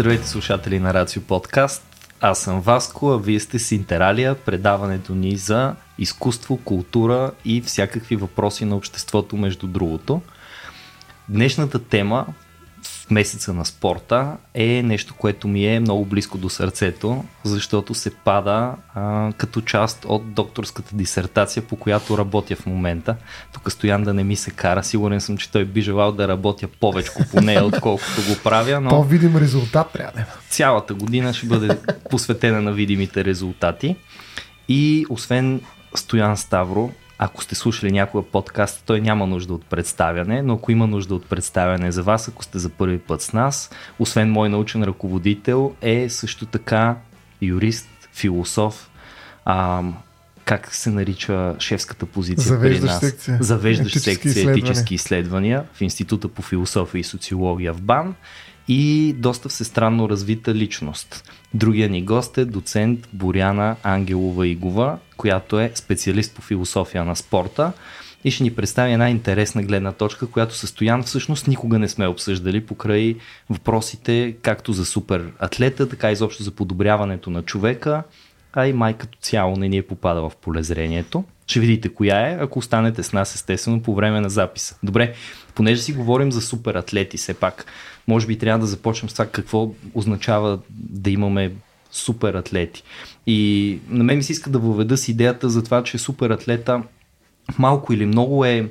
Здравейте слушатели на Рацио Подкаст. Аз съм Васко, а вие сте с Интералия, предаването ни за изкуство, култура и всякакви въпроси на обществото между другото. Днешната тема месеца на спорта е нещо, което ми е много близко до сърцето, защото се пада а, като част от докторската дисертация, по която работя в момента. Тук Стоян да не ми се кара, сигурен съм, че той би желал да работя повече по нея, отколкото го правя. Но По-видим резултат трябва да Цялата година ще бъде посветена на видимите резултати. И освен Стоян Ставро, ако сте слушали някога подкаст, той няма нужда от представяне, но ако има нужда от представяне за вас, ако сте за първи път с нас, освен мой научен ръководител, е също така юрист, философ, а, как се нарича шефската позиция Завеждащ при нас? секция. Завеждащ Етически секция изследвания. етически изследвания в Института по философия и социология в БАН и доста всестранно развита личност. Другия ни гост е доцент Боряна Ангелова Игова, която е специалист по философия на спорта и ще ни представи една интересна гледна точка, която състоян всъщност никога не сме обсъждали покрай въпросите както за супер атлета, така и изобщо за подобряването на човека, а и май като цяло не ни е попадала в полезрението. Ще видите коя е, ако останете с нас естествено по време на записа. Добре, понеже си говорим за супер атлети все пак, може би трябва да започнем с това какво означава да имаме супер атлети. И на мен ми се иска да въведа с идеята за това, че супер атлета малко или много е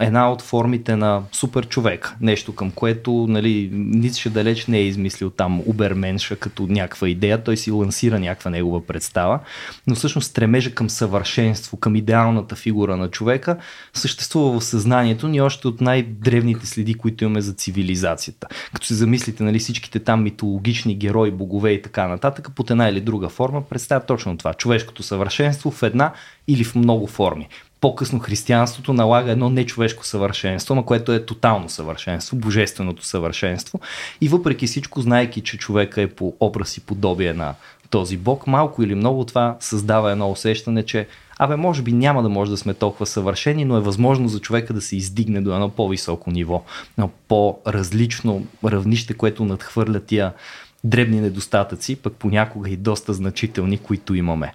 една от формите на супер човек. Нещо към което нали, Ницше далеч не е измислил там Уберменша като някаква идея, той си лансира някаква негова представа, но всъщност стремежа към съвършенство, към идеалната фигура на човека съществува в съзнанието ни още от най-древните следи, които имаме за цивилизацията. Като се замислите нали, всичките там митологични герои, богове и така нататък, под една или друга форма представят точно това. Човешкото съвършенство в една или в много форми по-късно християнството налага едно нечовешко съвършенство, на което е тотално съвършенство, божественото съвършенство. И въпреки всичко, знайки, че човека е по образ и подобие на този бог, малко или много това създава едно усещане, че абе, може би няма да може да сме толкова съвършени, но е възможно за човека да се издигне до едно по-високо ниво, едно по-различно равнище, което надхвърля тия дребни недостатъци, пък понякога и доста значителни, които имаме.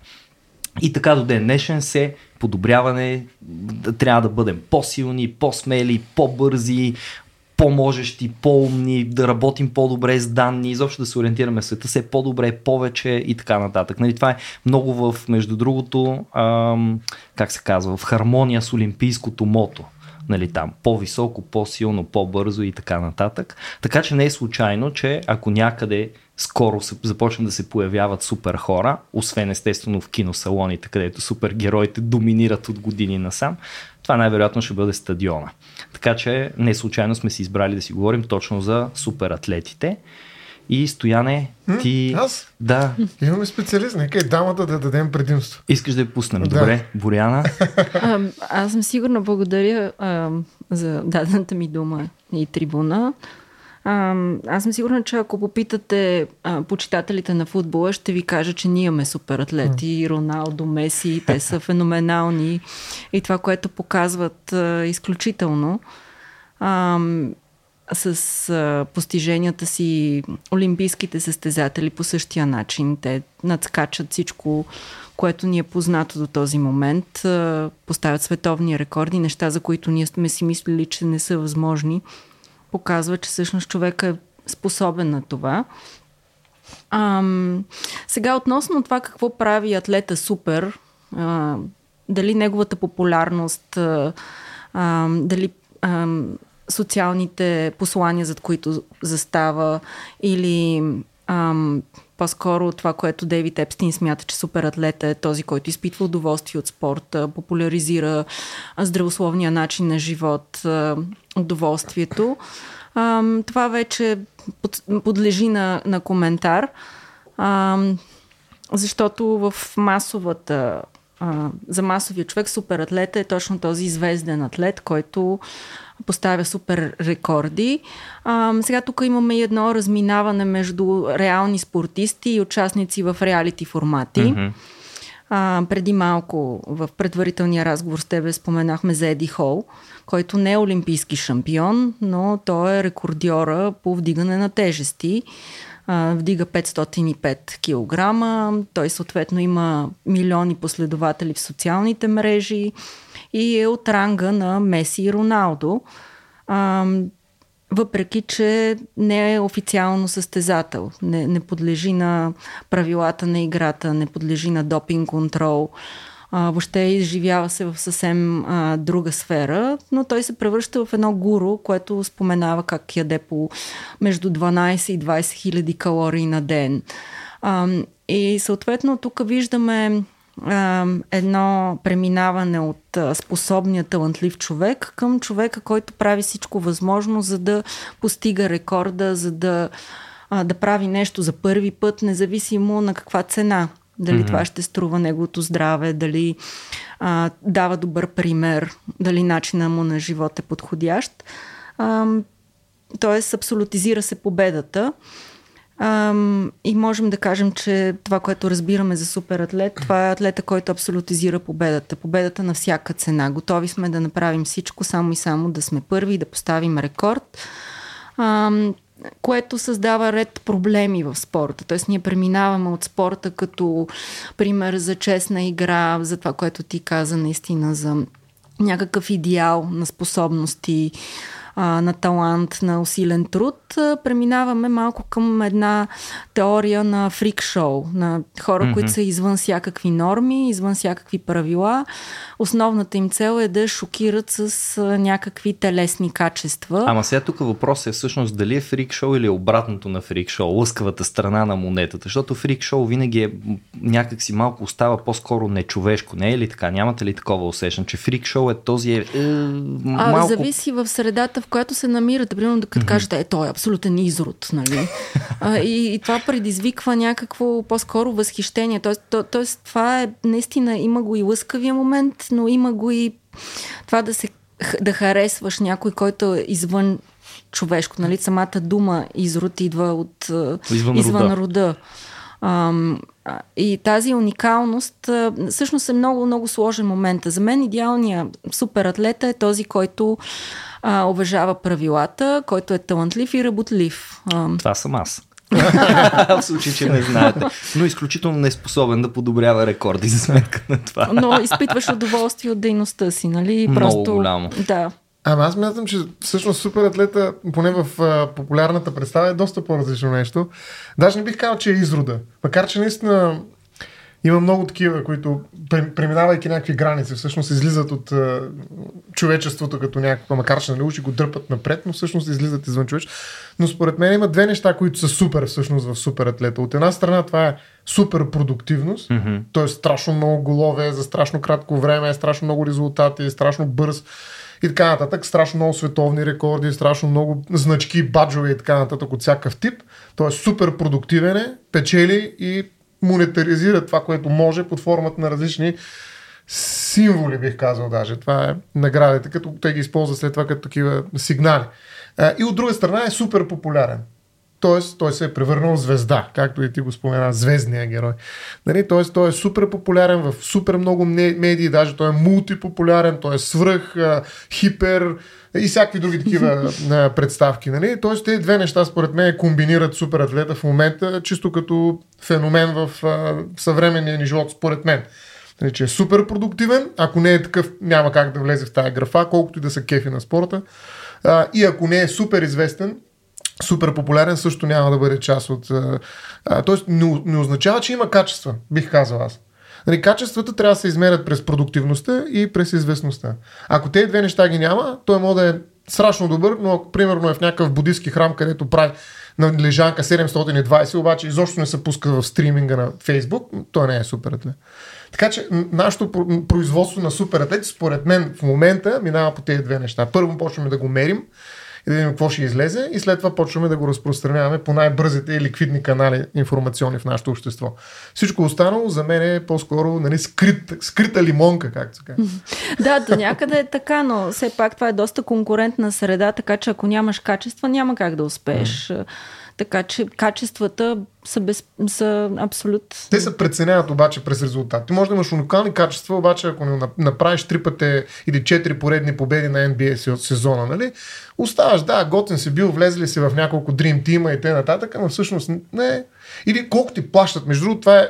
И така до ден днешен се подобряване, трябва да бъдем по-силни, по-смели, по-бързи, по-можещи, по-умни, да работим по-добре с данни, изобщо да се ориентираме в света все по-добре, повече и така нататък. Нали, това е много в, между другото, ам, как се казва, в хармония с олимпийското мото нали, там, по-високо, по-силно, по-бързо и така нататък. Така че не е случайно, че ако някъде скоро се, започнат да се появяват супер хора, освен естествено в киносалоните, където супергероите доминират от години насам, това най-вероятно ще бъде стадиона. Така че не случайно сме си избрали да си говорим точно за супер атлетите. И Стояне, ти... Аз? Да. Имаме специалист, нека и дамата да дадем предимство. Искаш да я пуснем. Да. Добре, Боряна. А, аз съм сигурна, благодаря а, за дадената ми дума и трибуна. А, аз съм сигурна, че ако попитате а, почитателите на футбола, ще ви кажа, че ние имаме суператлети, Роналдо, Меси, те са феноменални и това, което показват а, изключително. А, с а, постиженията си олимпийските състезатели по същия начин. Те надскачат всичко, което ни е познато до този момент. А, поставят световни рекорди, неща, за които ние сме си мислили, че не са възможни. Показва, че всъщност човека е способен на това. Ам, сега относно това какво прави атлета супер, а, дали неговата популярност, а, дали а, социалните послания, зад които застава, или ам, по-скоро това, което Дейвид Епстин смята, че суператлета е този, който изпитва удоволствие от спорта, популяризира здравословния начин на живот, удоволствието. Това вече под, подлежи на, на коментар, защото в масовата за масовия човек суператлета е точно този звезден атлет, който поставя супер рекорди. А, сега тук имаме едно разминаване между реални спортисти и участници в реалити формати. Мгм. А, преди малко в предварителния разговор с тебе споменахме за Еди Хол, който не е олимпийски шампион, но той е рекордьора по вдигане на тежести. А, вдига 505 кг. Той съответно има милиони последователи в социалните мрежи и е от ранга на Меси и Роналдо. А, въпреки, че не е официално състезател, не, не подлежи на правилата на играта, не подлежи на допинг контрол, а, въобще изживява се в съвсем а, друга сфера, но той се превръща в едно гуру, което споменава как яде по между 12 и 20 хиляди калории на ден. А, и съответно тук виждаме едно преминаване от способния, талантлив човек към човека, който прави всичко възможно, за да постига рекорда, за да, да прави нещо за първи път, независимо на каква цена. Дали mm-hmm. това ще струва неговото здраве, дали а, дава добър пример, дали начина му на живот е подходящ. А, тоест, абсолютизира се победата. Ам, и можем да кажем, че това, което разбираме за суператлет, това е атлета, който абсолютизира победата. Победата на всяка цена. Готови сме да направим всичко, само и само да сме първи, да поставим рекорд. Ам, което създава ред проблеми в спорта. Тоест ние преминаваме от спорта като пример за честна игра, за това, което ти каза наистина, за някакъв идеал на способности, а, на талант, на усилен труд, а, преминаваме малко към една теория на фрик шоу, на хора, mm-hmm. които са извън всякакви норми, извън всякакви правила. Основната им цел е да шокират с а, някакви телесни качества. Ама сега тук въпросът е всъщност дали е фрик шоу или е обратното на фрик шоу, лъскавата страна на монетата, защото фрик шоу винаги е някакси малко остава по-скоро нечовешко, не е ли така? Нямате ли такова усещане, че фрик шоу е този е, е, малко... А, зависи в средата, в която се намирате. Примерно да като mm-hmm. кажете, е, той е абсолютен изрод. Нали? а, и, и това предизвиква някакво по-скоро възхищение. Тоест, то, тоест, това е наистина, има го и лъскавия момент, но има го и това да се да харесваш някой, който е извън човешко. Нали? Самата дума изрод идва от извън, извън рода. рода. Ам, и тази уникалност всъщност е много, много сложен момент. За мен идеалният суператлета е този, който а, уважава правилата, който е талантлив и работлив. Това съм аз. в случай, че не знаете. Но изключително неспособен да подобрява рекорди за сметка на това. Но изпитваш удоволствие от дейността си, нали? Просто, Много голямо. Да. Ама аз мятам, че всъщност суператлета, поне в а, популярната представа, е доста по-различно нещо. Даже не бих казал, че е изрода. Макар, че наистина има много такива, които преминавайки някакви граници, всъщност излизат от а, човечеството като някаква, макар че нали уши го дърпат напред, но всъщност излизат извън човеч. Но според мен има две неща, които са супер всъщност в супер атлета. От една страна това е супер продуктивност, mm-hmm. т.е. страшно много голове за страшно кратко време, страшно много резултати, страшно бърз и така нататък. Страшно много световни рекорди, страшно много значки, баджове и така нататък от всякакъв тип. Той е супер продуктивен е, печели и монетаризира това, което може под формата на различни символи, бих казал даже. Това е наградите, като те ги използват след това като такива сигнали. И от друга страна е супер популярен. Тоест, той се е превърнал в звезда, както и ти го спомена, звездния герой. Нали? Тоест, той е супер популярен в супер много медии, даже той е мултипопулярен, той е свръх, хипер и всякакви други такива представки. Нали? Тоест, тези две неща, според мен, комбинират супер атлета в момента, чисто като феномен в съвременния ни живот, според мен. Нали, че е супер продуктивен, ако не е такъв, няма как да влезе в тази графа, колкото и да са кефи на спорта. и ако не е супер известен, супер популярен, също няма да бъде част от... А, тоест не, не означава, че има качества, бих казал аз. Нали, качествата трябва да се измерят през продуктивността и през известността. Ако тези две неща ги няма, той може да е страшно добър, но примерно е в някакъв будистски храм, където прави на лежанка 720, обаче изобщо не се пуска в стриминга на Фейсбук, той не е супер атлет. Така че нашето производство на супер атлет, според мен в момента минава по тези две неща. Първо почваме да го мерим, и да видим какво ще излезе и след това почваме да го разпространяваме по най-бързите и ликвидни канали информационни в нашето общество. Всичко останало за мен е по-скоро нали, скрит, скрита лимонка, както се казва. Да, до някъде е така, но все пак това е доста конкурентна среда, така че ако нямаш качества, няма как да успееш. Така че качествата са, без, са абсолют... Те се преценяват обаче през резултат. Ти може да имаш уникални качества, обаче ако направиш три пъти или четири поредни победи на NBA сезона, нали, оставаш, да, готен си бил, влезли си в няколко Dream Team и т.н., но всъщност не. Или колко ти плащат. Между другото, това е,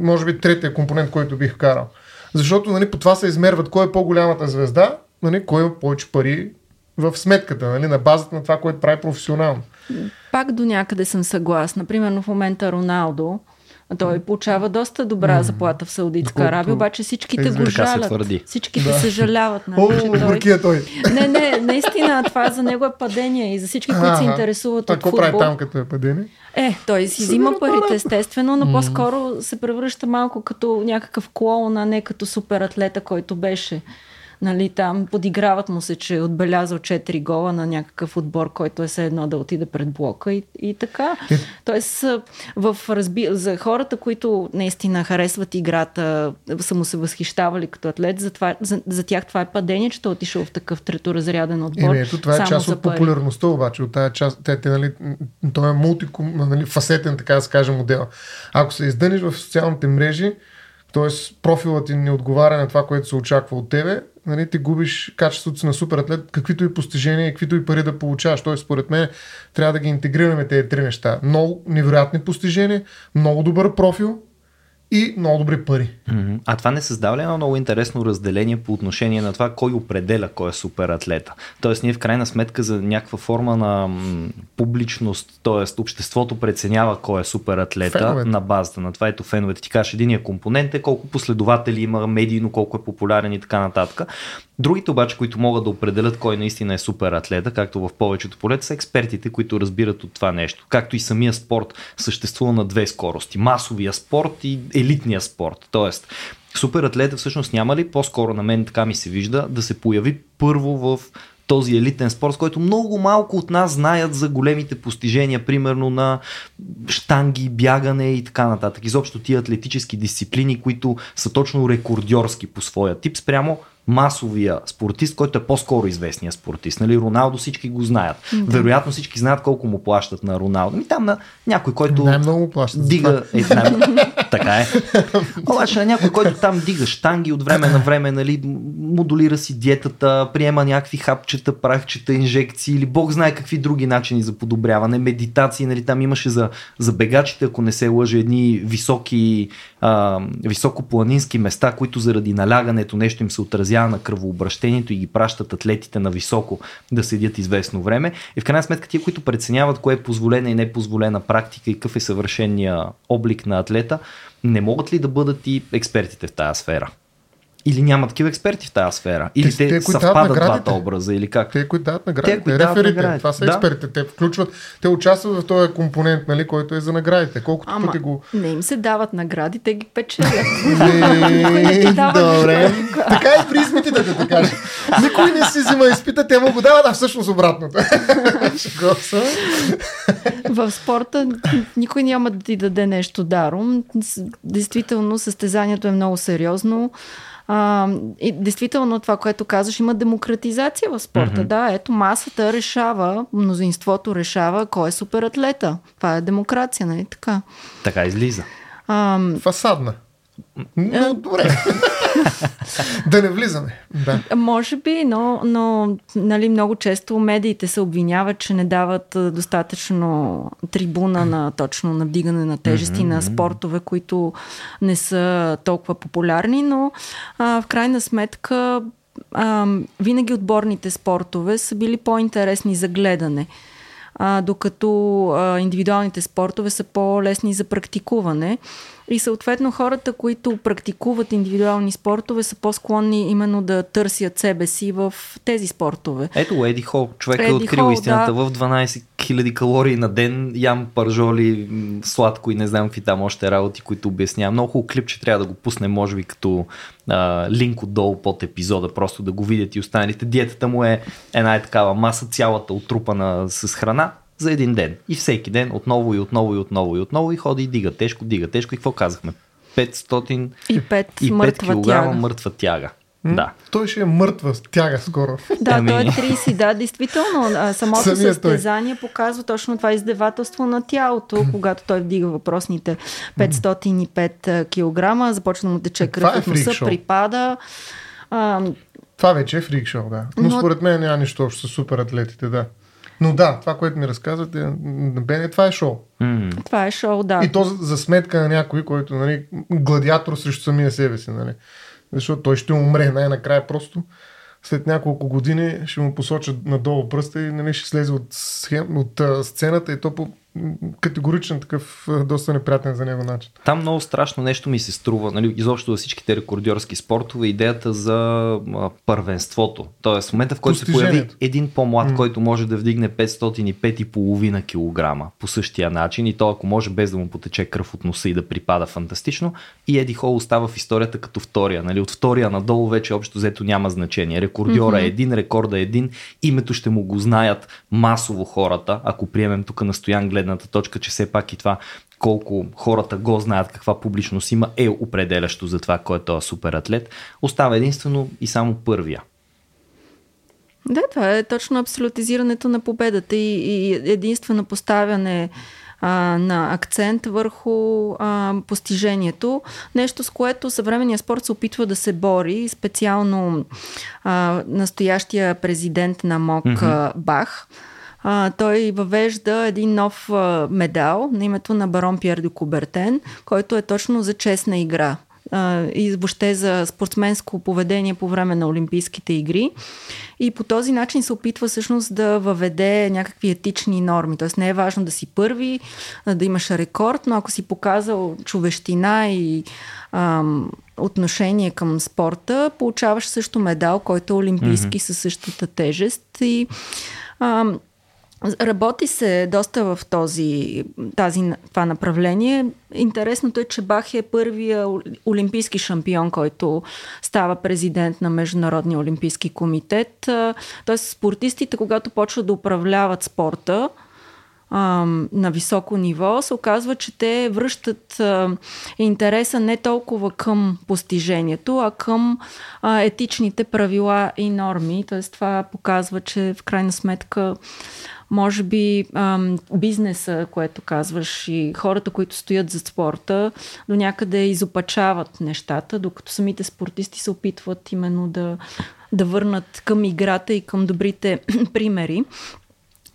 може би, третия компонент, който бих карал. Защото нали, по това се измерват кой е по-голямата звезда, нали, кой има повече пари в сметката, нали, на базата на това, което прави професионално. Пак до някъде съм съгласна. Примерно в момента Роналдо, той получава доста добра заплата в Саудитска Арабия, обаче всичките го жалят. Всичките да. съжаляват. Нали, О, той... той. Не, не, наистина това за него е падение и за всички, които се интересуват а, от футбол. какво прави там като е падение? Е, той си взима парите, естествено, но по-скоро се превръща малко като някакъв клоун, а не като суператлета, който беше. Нали, там подиграват му се, че е отбелязал 4 гола на някакъв отбор, който е все едно да отиде пред блока и, и така. Е. Тоест, в разби... за хората, които наистина харесват играта, са му се възхищавали като атлет, за, това, за, за тях това е падение, че той е отишъл в такъв треторазряден отбор. Е, ето, това е част от популярността обаче, от тази част, те, те, нали, той е мултикум, нали, фасетен, така да се каже, модел. Ако се издъниш в социалните мрежи, т.е. профилът ти не отговаря на това, което се очаква от тебе, нали, ти губиш качеството си на супер атлет, каквито и постижения, каквито и пари да получаваш. Тоест, според мен, трябва да ги интегрираме тези три неща. Много невероятни постижения, много добър профил, и много добри пари. А това не създава ли едно много интересно разделение по отношение на това кой определя кой е супер атлета? Тоест ние в крайна сметка за някаква форма на публичност, т.е. обществото преценява кой е супер атлета феновете. на базата на това. Ето феновете ти кажеш единия компонент е колко последователи има медийно, колко е популярен и така нататък. Другите обаче, които могат да определят кой наистина е супер атлета, както в повечето полета, са експертите, които разбират от това нещо. Както и самия спорт съществува на две скорости. Масовия спорт и елитния спорт. Тоест, супер атлета всъщност няма ли по-скоро на мен така ми се вижда да се появи първо в този елитен спорт, който много малко от нас знаят за големите постижения, примерно на штанги, бягане и така нататък. Изобщо тия атлетически дисциплини, които са точно рекордьорски по своя тип, спрямо масовия спортист, който е по-скоро известния спортист. Нали, Роналдо всички го знаят. Да. Вероятно всички знаят колко му плащат на Роналдо. И там на някой, който най-много плащат. Дига, е, най- така е. Обаче на някой, който там дига штанги от време на време, нали, модулира си диетата, приема някакви хапчета, прахчета, инжекции или бог знае какви други начини за подобряване, медитации, нали, там имаше за, за бегачите, ако не се лъжа, едни високи, а, високопланински места, които заради налягането нещо им се отразява отразява на кръвообращението и ги пращат атлетите на високо да седят известно време. И в крайна сметка тия, които преценяват кое е позволена и непозволена практика и какъв е съвършения облик на атлета, не могат ли да бъдат и експертите в тази сфера? Или няма такива експерти в тази сфера? Или те, те съвпадат двата образа? Или как? Те, които дават наградите, те, които реферите, наградите. това са да? експертите. Те включват, те участват в този компонент, нали, който е за наградите. Колкото Ама, пъти го... не им се дават награди, те ги печелят. Добре. така и при изпитите, да те кажа. Никой не си взима изпита, те му го дават, а всъщност обратното. в спорта никой няма да ти даде нещо даром. Действително, състезанието е много сериозно. А, и действително това, което казваш, има демократизация в спорта. Mm-hmm. Да, ето масата решава, мнозинството решава кой е суператлета. Това е демокрация, нали така? Така излиза. А, Фасадна. Но, добре. Да не влизаме. Да. Може би, но, но нали, много често медиите се обвиняват, че не дават достатъчно трибуна на точно на вдигане на тежести mm-hmm. на спортове, които не са толкова популярни, но а, в крайна сметка а, винаги отборните спортове са били по-интересни за гледане а, докато а, индивидуалните спортове са по-лесни за практикуване. И съответно хората, които практикуват индивидуални спортове, са по-склонни именно да търсят себе си в тези спортове. Ето Еди Хол, човек е открил Хол, истината да. в 12 000 калории на ден, ям пържоли, сладко и не знам какви там още работи, които обяснявам. Много хубаво клип, че трябва да го пуснем, може би като а, линк отдолу под епизода, просто да го видят и останалите. Диетата му е една е такава маса, цялата отрупана с храна, за един ден. И всеки ден отново и отново и отново и отново и ходи и дига тежко, дига тежко. И какво казахме? 500 и 5, и 5 мъртва кг тяга. мъртва тяга. Да. Той ще е мъртва тяга скоро. Да, Ами- той е 30, да, действително. Самото Самия той. състезание показва точно това издевателство на тялото, когато той вдига въпросните 505 кг, започва да му тече е кръв от носа, шоу. припада. А, Това вече е фрик шоу, да. Но, Но- според мен няма нищо общо с супер атлетите, да. Но да, това, което ми разказвате, на Бене, това е шоу. М. това е шоу, да. И то за, за сметка на някой, който, нали, гладиатор срещу самия себе си, нали. Защото той ще умре най-накрая просто. След няколко години ще му посочат надолу пръста и нали, ще слезе от, схем, от а, сцената и то по категоричен такъв доста неприятен за него начин. Там много страшно нещо ми се струва, нали, изобщо във всичките рекордьорски спортове, идеята за първенството. Тоест, в момента в който се появи един по-млад, М. който може да вдигне 505,5 кг по същия начин и то ако може без да му потече кръв от носа и да припада фантастично, и Еди Хол остава в историята като втория. Нали, от втория надолу вече общо взето няма значение. Рекордьора е един, рекорда е един, името ще му го знаят масово хората, ако приемем тук на Стоян гледната точка, че все пак и това колко хората го знаят, каква публичност има, е определящо за това, кой е този супер атлет. Остава единствено и само първия. Да, това е точно абсолютизирането на победата и, и единствено поставяне а, на акцент върху а, постижението. Нещо, с което съвременният спорт се опитва да се бори, специално а, настоящия президент на МОК mm-hmm. Бах. А, той въвежда един нов а, медал на името на барон Пьер де Кубертен, който е точно за честна игра а, и въобще за спортсменско поведение по време на Олимпийските игри. И по този начин се опитва всъщност да въведе някакви етични норми. Тоест не е важно да си първи, да имаш рекорд, но ако си показал човещина и ам, отношение към спорта, получаваш също медал, който е олимпийски mm-hmm. със същата тежест. И ам, Работи се доста в този, тази, това направление. Интересното е, че Бах е първия олимпийски шампион, който става президент на Международния олимпийски комитет. Тоест спортистите, когато почват да управляват спорта, ам, на високо ниво, се оказва, че те връщат а, интереса не толкова към постижението, а към а, етичните правила и норми. Тоест това показва, че в крайна сметка може би ам, бизнеса, което казваш, и хората, които стоят за спорта, до някъде изопачават нещата, докато самите спортисти се опитват именно да, да върнат към играта и към добрите примери.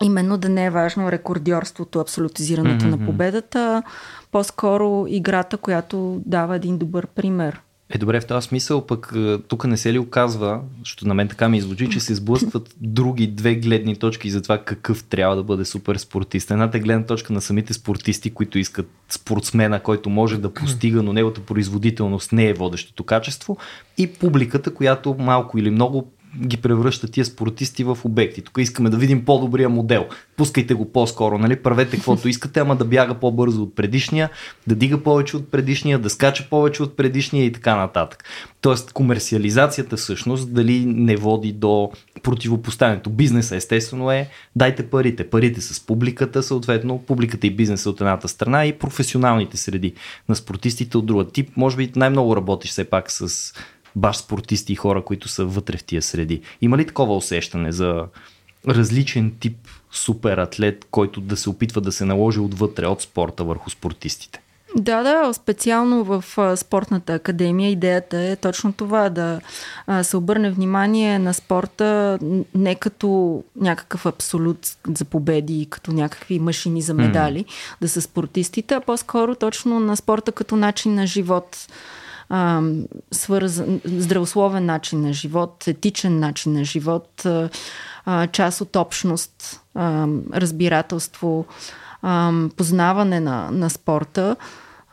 Именно да не е важно рекордьорството, абсолютизирането mm-hmm. на победата, по-скоро играта, която дава един добър пример. Е, добре, в този смисъл пък тук не се ли оказва, защото на мен така ми излучи, че се сблъскват други две гледни точки за това какъв трябва да бъде супер спортист. Едната е гледна точка на самите спортисти, които искат спортсмена, който може да постига, но неговата производителност не е водещото качество и публиката, която малко или много ги превръща тия спортисти в обекти. Тук искаме да видим по-добрия модел. Пускайте го по-скоро, нали? Правете каквото искате, ама да бяга по-бързо от предишния, да дига повече от предишния, да скача повече от предишния и така нататък. Тоест, комерциализацията всъщност дали не води до противопоставянето. Бизнеса естествено е дайте парите. Парите с публиката, съответно публиката и бизнеса от едната страна и професионалните среди на спортистите от друга. Тип, може би най-много работиш все пак с баш спортисти и хора, които са вътре в тия среди. Има ли такова усещане за различен тип супер атлет, който да се опитва да се наложи отвътре от спорта върху спортистите? Да, да, специално в спортната академия идеята е точно това, да се обърне внимание на спорта не като някакъв абсолют за победи, като някакви машини за медали, mm. да са спортистите, а по-скоро точно на спорта като начин на живот а, свързан, здравословен начин на живот, етичен начин на живот, а, част от общност, а, разбирателство, а, познаване на, на спорта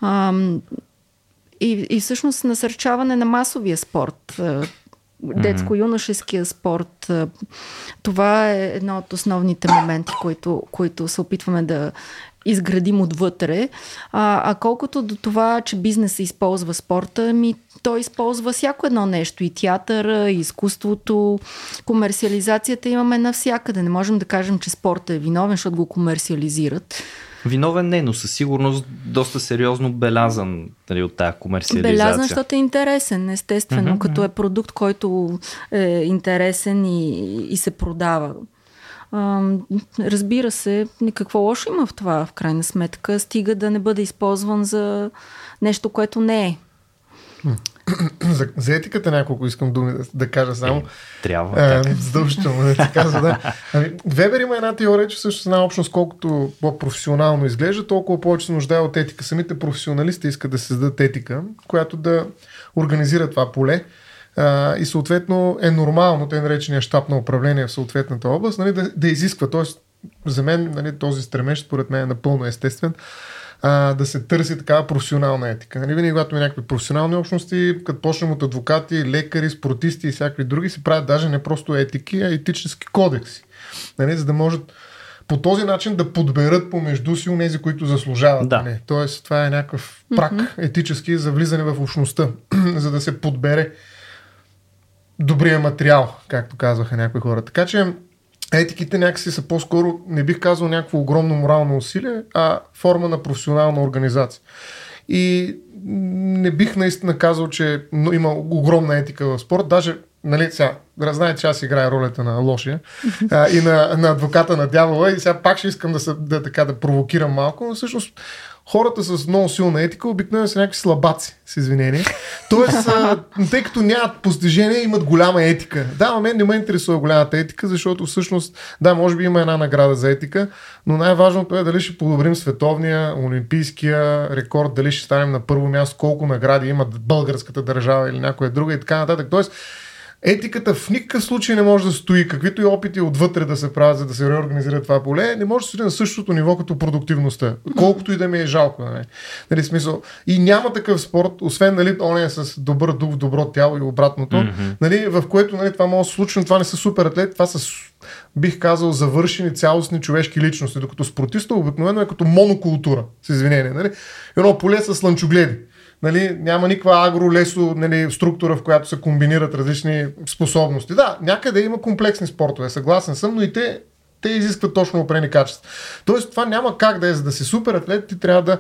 а, и, и всъщност насърчаване на масовия спорт, детско-юношеския спорт. Това е едно от основните моменти, които, които се опитваме да изградим отвътре. А, а колкото до това, че бизнесът използва спорта, ми той използва всяко едно нещо. И театъра, и изкуството, комерциализацията имаме навсякъде. Не можем да кажем, че спорта е виновен, защото го комерциализират. Виновен не, но със сигурност доста сериозно белязан нали, от тази комерциализация. Белязан, защото е интересен, естествено, mm-hmm. като е продукт, който е интересен и, и се продава. А, разбира се, никакво лошо има в това, в крайна сметка, стига да не бъде използван за нещо, което не е. за, за етиката няколко искам думи да, да кажа само. Е, трябва. Е, задължително да ти казва, да. Ами, Вебер има една теория, че също една общност, колкото по-професионално изглежда, толкова повече се нуждае от етика. Самите професионалисти искат да създадат етика, която да организира това поле. А, и съответно е нормално, те наречения щаб на управление в съответната област, нали, да, да изисква. Тоест, за мен нали, този стремеж, според мен е напълно естествен а, да се търси такава професионална етика. Нали, винаги, когато има някакви професионални общности, като почнем от адвокати, лекари, спортисти и всякакви други, се правят даже не просто етики, а етически кодекси. Нали, за да можат по този начин да подберат помежду си нези, които заслужават. Да. Нали. Тоест, това е някакъв прак mm-hmm. етически за влизане в общността, за да се подбере добрия материал, както казваха някои хора. Така че етиките някакси са по-скоро, не бих казал някакво огромно морално усилие, а форма на професионална организация. И не бих наистина казал, че има огромна етика в спорт. Даже, нали, сега, знаете, че аз играя ролята на лошия а, и на, на адвоката на дявола и сега пак ще искам да, се, да, така, да провокирам малко, но всъщност хората с много силна етика обикновено са някакви слабаци, с извинение. Тоест, тъй като нямат постижение, имат голяма етика. Да, но мен не ме интересува голямата етика, защото всъщност, да, може би има една награда за етика, но най-важното е дали ще подобрим световния, олимпийския рекорд, дали ще станем на първо място, колко награди имат българската държава или някоя друга и така нататък. Тоест, етиката в никакъв случай не може да стои, каквито и опити отвътре да се правят, за да се реорганизира това поле, не може да стои на същото ниво като продуктивността. Колкото и да ми е жалко. Нали? Нали, смисъл. И няма такъв спорт, освен нали, он е с добър дух, добро тяло и обратното, mm-hmm. нали, в което нали, това може да се случи, но това не са супер атлети, това са бих казал, завършени цялостни човешки личности, докато спортиста обикновено е като монокултура, с извинение. Нали? Едно поле с слънчогледи нали, няма никаква агро-лесо нали, структура, в която се комбинират различни способности. Да, някъде има комплексни спортове, съгласен съм, но и те, те изискват точно опрени качества. Тоест това няма как да е, за да си супер атлет, ти трябва да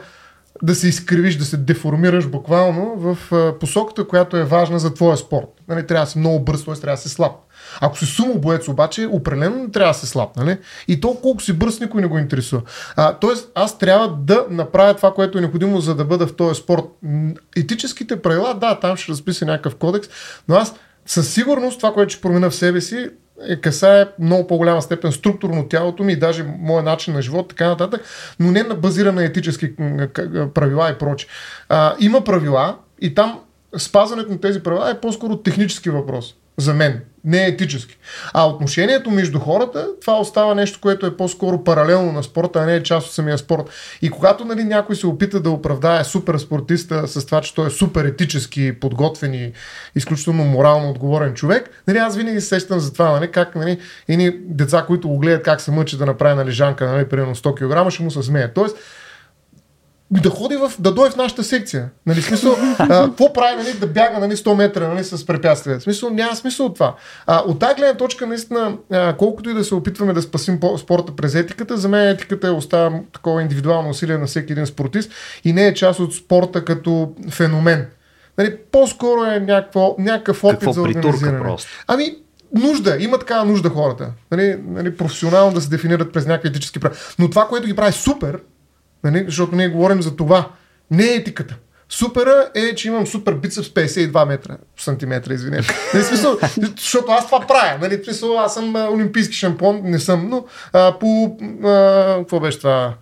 да се изкривиш, да се деформираш буквално в посоката, която е важна за твоя спорт. Нали, трябва да си много бърз, т.е. трябва да си слаб. Ако си сумо боец обаче, определено трябва да се слаб, нали? И то колко си бърз, никой не го интересува. А, тоест, аз трябва да направя това, което е необходимо, за да бъда в този спорт. Етическите правила, да, там ще разписа някакъв кодекс, но аз със сигурност това, което ще променя в себе си, е, касае много по-голяма степен структурно тялото ми и даже моят начин на живот, така нататък, но не на базирана на етически правила и прочи. Има правила и там спазването на тези правила е по-скоро технически въпрос за мен. Не етически. А отношението между хората, това остава нещо, което е по-скоро паралелно на спорта, а не е част от самия спорт. И когато нали, някой се опита да оправдае супер спортиста с това, че той е супер етически подготвен и изключително морално отговорен човек, нали, аз винаги се сещам за това, нали, как нали, едни деца, които го гледат как се мъчи да направи нали, жанка, нали, примерно 100 кг, ще му се смеят. Тоест, да ходи в, да дойде в нашата секция. Нали, смисъл, какво прави, нали, да бяга нали, 100 метра нали, с препятствия. Смисъл, няма смисъл от това. А, от тази гледна точка, наистина, а, колкото и да се опитваме да спасим спорта през етиката, за мен етиката е остава такова индивидуално усилие на всеки един спортист и не е част от спорта като феномен. Нали, по-скоро е някакво, някакъв опит Какво за организиране. Просто? Ами, нужда, има такава нужда хората. Нали, нали, професионално да се дефинират през някакви етически права. Но това, което ги прави супер, Нали? Защото ние говорим за това. Не е етиката. Супера е, че имам супер бицепс 52 метра, сантиметра, извинете. Нали, смисъл, защото аз това правя. Нали, смисъл, аз съм олимпийски шампион, не съм, но а, по... А, какво беше това?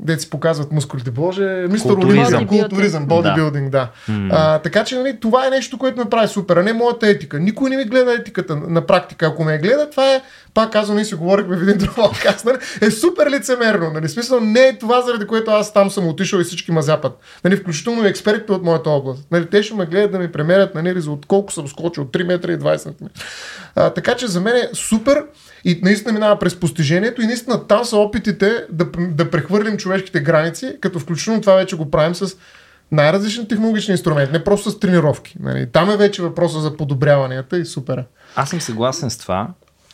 Де си показват мускулите. Боже, мистер Олимпия, културизъм, бодибилдинг, да. А, така че нали, това е нещо, което ме прави супер, а не моята етика. Никой не ми гледа етиката на практика. Ако ме гледа, това е, пак казвам, ние си говорихме в един друг подкаст, нали, е супер лицемерно. Нали, смисъл не е това, заради което аз там съм отишъл и всички ма запад. Нали, включително и експертите от моята област. Нали, те ще ме гледат да ми премерят нали, от колко съм скочил, 3 метра и 20 см. Така че за мен е супер и наистина минава през постижението и наистина там са опитите да, да прехвърлим човешките граници, като включително това вече го правим с най-различни технологични инструменти, не просто с тренировки. Нали. Там е вече въпроса за подобряванията и супера. Аз съм съгласен с това.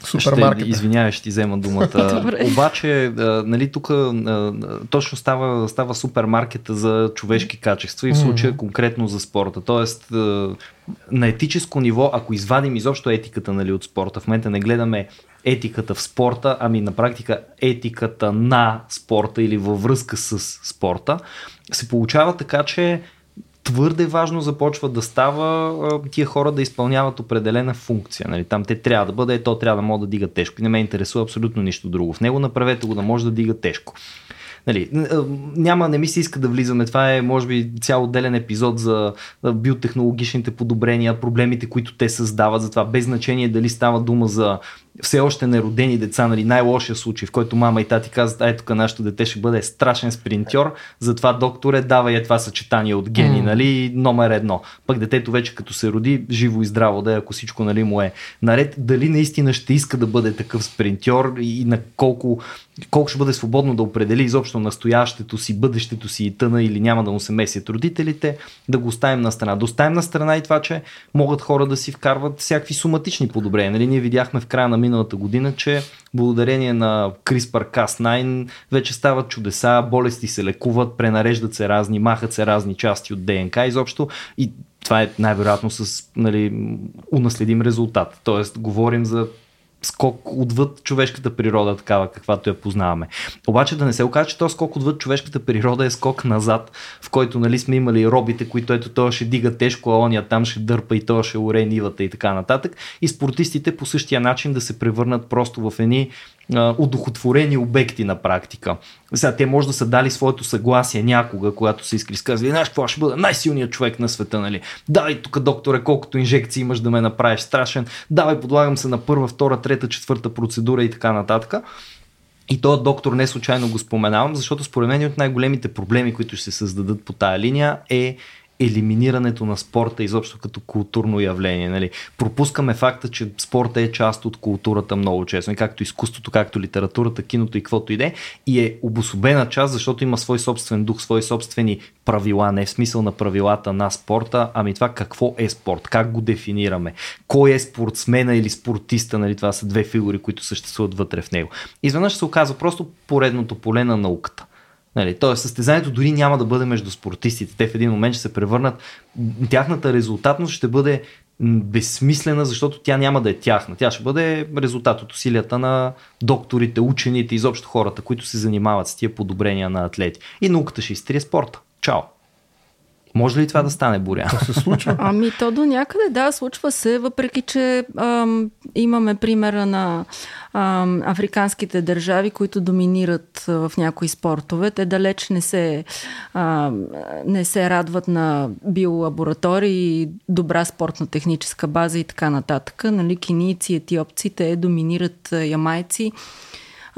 Супермаркета. Извинявай, ще ти взема думата. Обаче, а, нали, тук а, точно става, става супермаркета за човешки качества и в случая конкретно за спорта. Тоест, а, на етическо ниво, ако извадим изобщо етиката нали, от спорта, в момента не гледаме етиката в спорта, ами на практика етиката на спорта или във връзка с спорта, се получава така, че твърде важно започва да става тия хора да изпълняват определена функция. Нали? Там те трябва да бъде, то трябва да може да дига тежко. Не ме интересува абсолютно нищо друго. В него направете го да може да дига тежко. Нали, няма, не ми се иска да влизаме. Това е, може би, цял отделен епизод за биотехнологичните подобрения, проблемите, които те създават. За това без значение дали става дума за все още неродени деца, нали, най-лошия случай, в който мама и тати казват, ай тук нашето дете ще бъде страшен спринтьор, затова докторе дава е това съчетание от гени, mm. нали, номер едно. Пък детето вече като се роди, живо и здраво да е, ако всичко нали, му е наред, дали наистина ще иска да бъде такъв спринтьор и на колко, колко ще бъде свободно да определи изобщо настоящето си, бъдещето си и тъна или няма да му се месят родителите, да го оставим на страна. Да оставим на страна и това, че могат хора да си вкарват всякакви суматични подобрения. Нали, ние видяхме в края на миналата година, че благодарение на CRISPR-Cas9 вече стават чудеса, болести се лекуват, пренареждат се разни, махат се разни части от ДНК изобщо и това е най-вероятно с нали, унаследим резултат. Тоест, говорим за скок отвъд човешката природа, такава каквато я познаваме. Обаче да не се окаже, че то скок отвъд човешката природа е скок назад, в който нали, сме имали робите, които ето той ще дига тежко, а ония там ще дърпа и той ще уре нивата и така нататък. И спортистите по същия начин да се превърнат просто в едни удохотворени обекти на практика. Сега те може да са дали своето съгласие някога, когато са искали сказали, знаеш какво ще бъда най-силният човек на света, нали? Давай тук, докторе, колкото инжекции имаш да ме направиш страшен, давай подлагам се на първа, втора, трета, четвърта процедура и така нататък. И този доктор не случайно го споменавам, защото според мен от най-големите проблеми, които ще се създадат по тая линия е елиминирането на спорта изобщо като културно явление. Нали. Пропускаме факта, че спорта е част от културата много често, и както изкуството, както литературата, киното и каквото иде, и е обособена част, защото има свой собствен дух, свои собствени правила, не в смисъл на правилата на спорта, ами това какво е спорт, как го дефинираме, кой е спортсмена или спортиста, нали, това са две фигури, които съществуват вътре в него. Изведнъж се оказва просто поредното поле на науката. Нали, Тоест, състезанието дори няма да бъде между спортистите. Те в един момент ще се превърнат. Тяхната резултатност ще бъде безсмислена, защото тя няма да е тяхна. Тя ще бъде резултат от усилията на докторите, учените, изобщо хората, които се занимават с тия подобрения на атлети. И науката ще изтрие спорта. Чао! Може ли това да стане, Боря? То се случва. Ами то до някъде, да, случва се, въпреки че ам, имаме примера на ам, африканските държави, които доминират а, в някои спортове. Те далеч не се, ам, не се радват на биолаборатории, добра спортна техническа база и така нататък. Нали, кинийци, етиопци, те доминират ямайци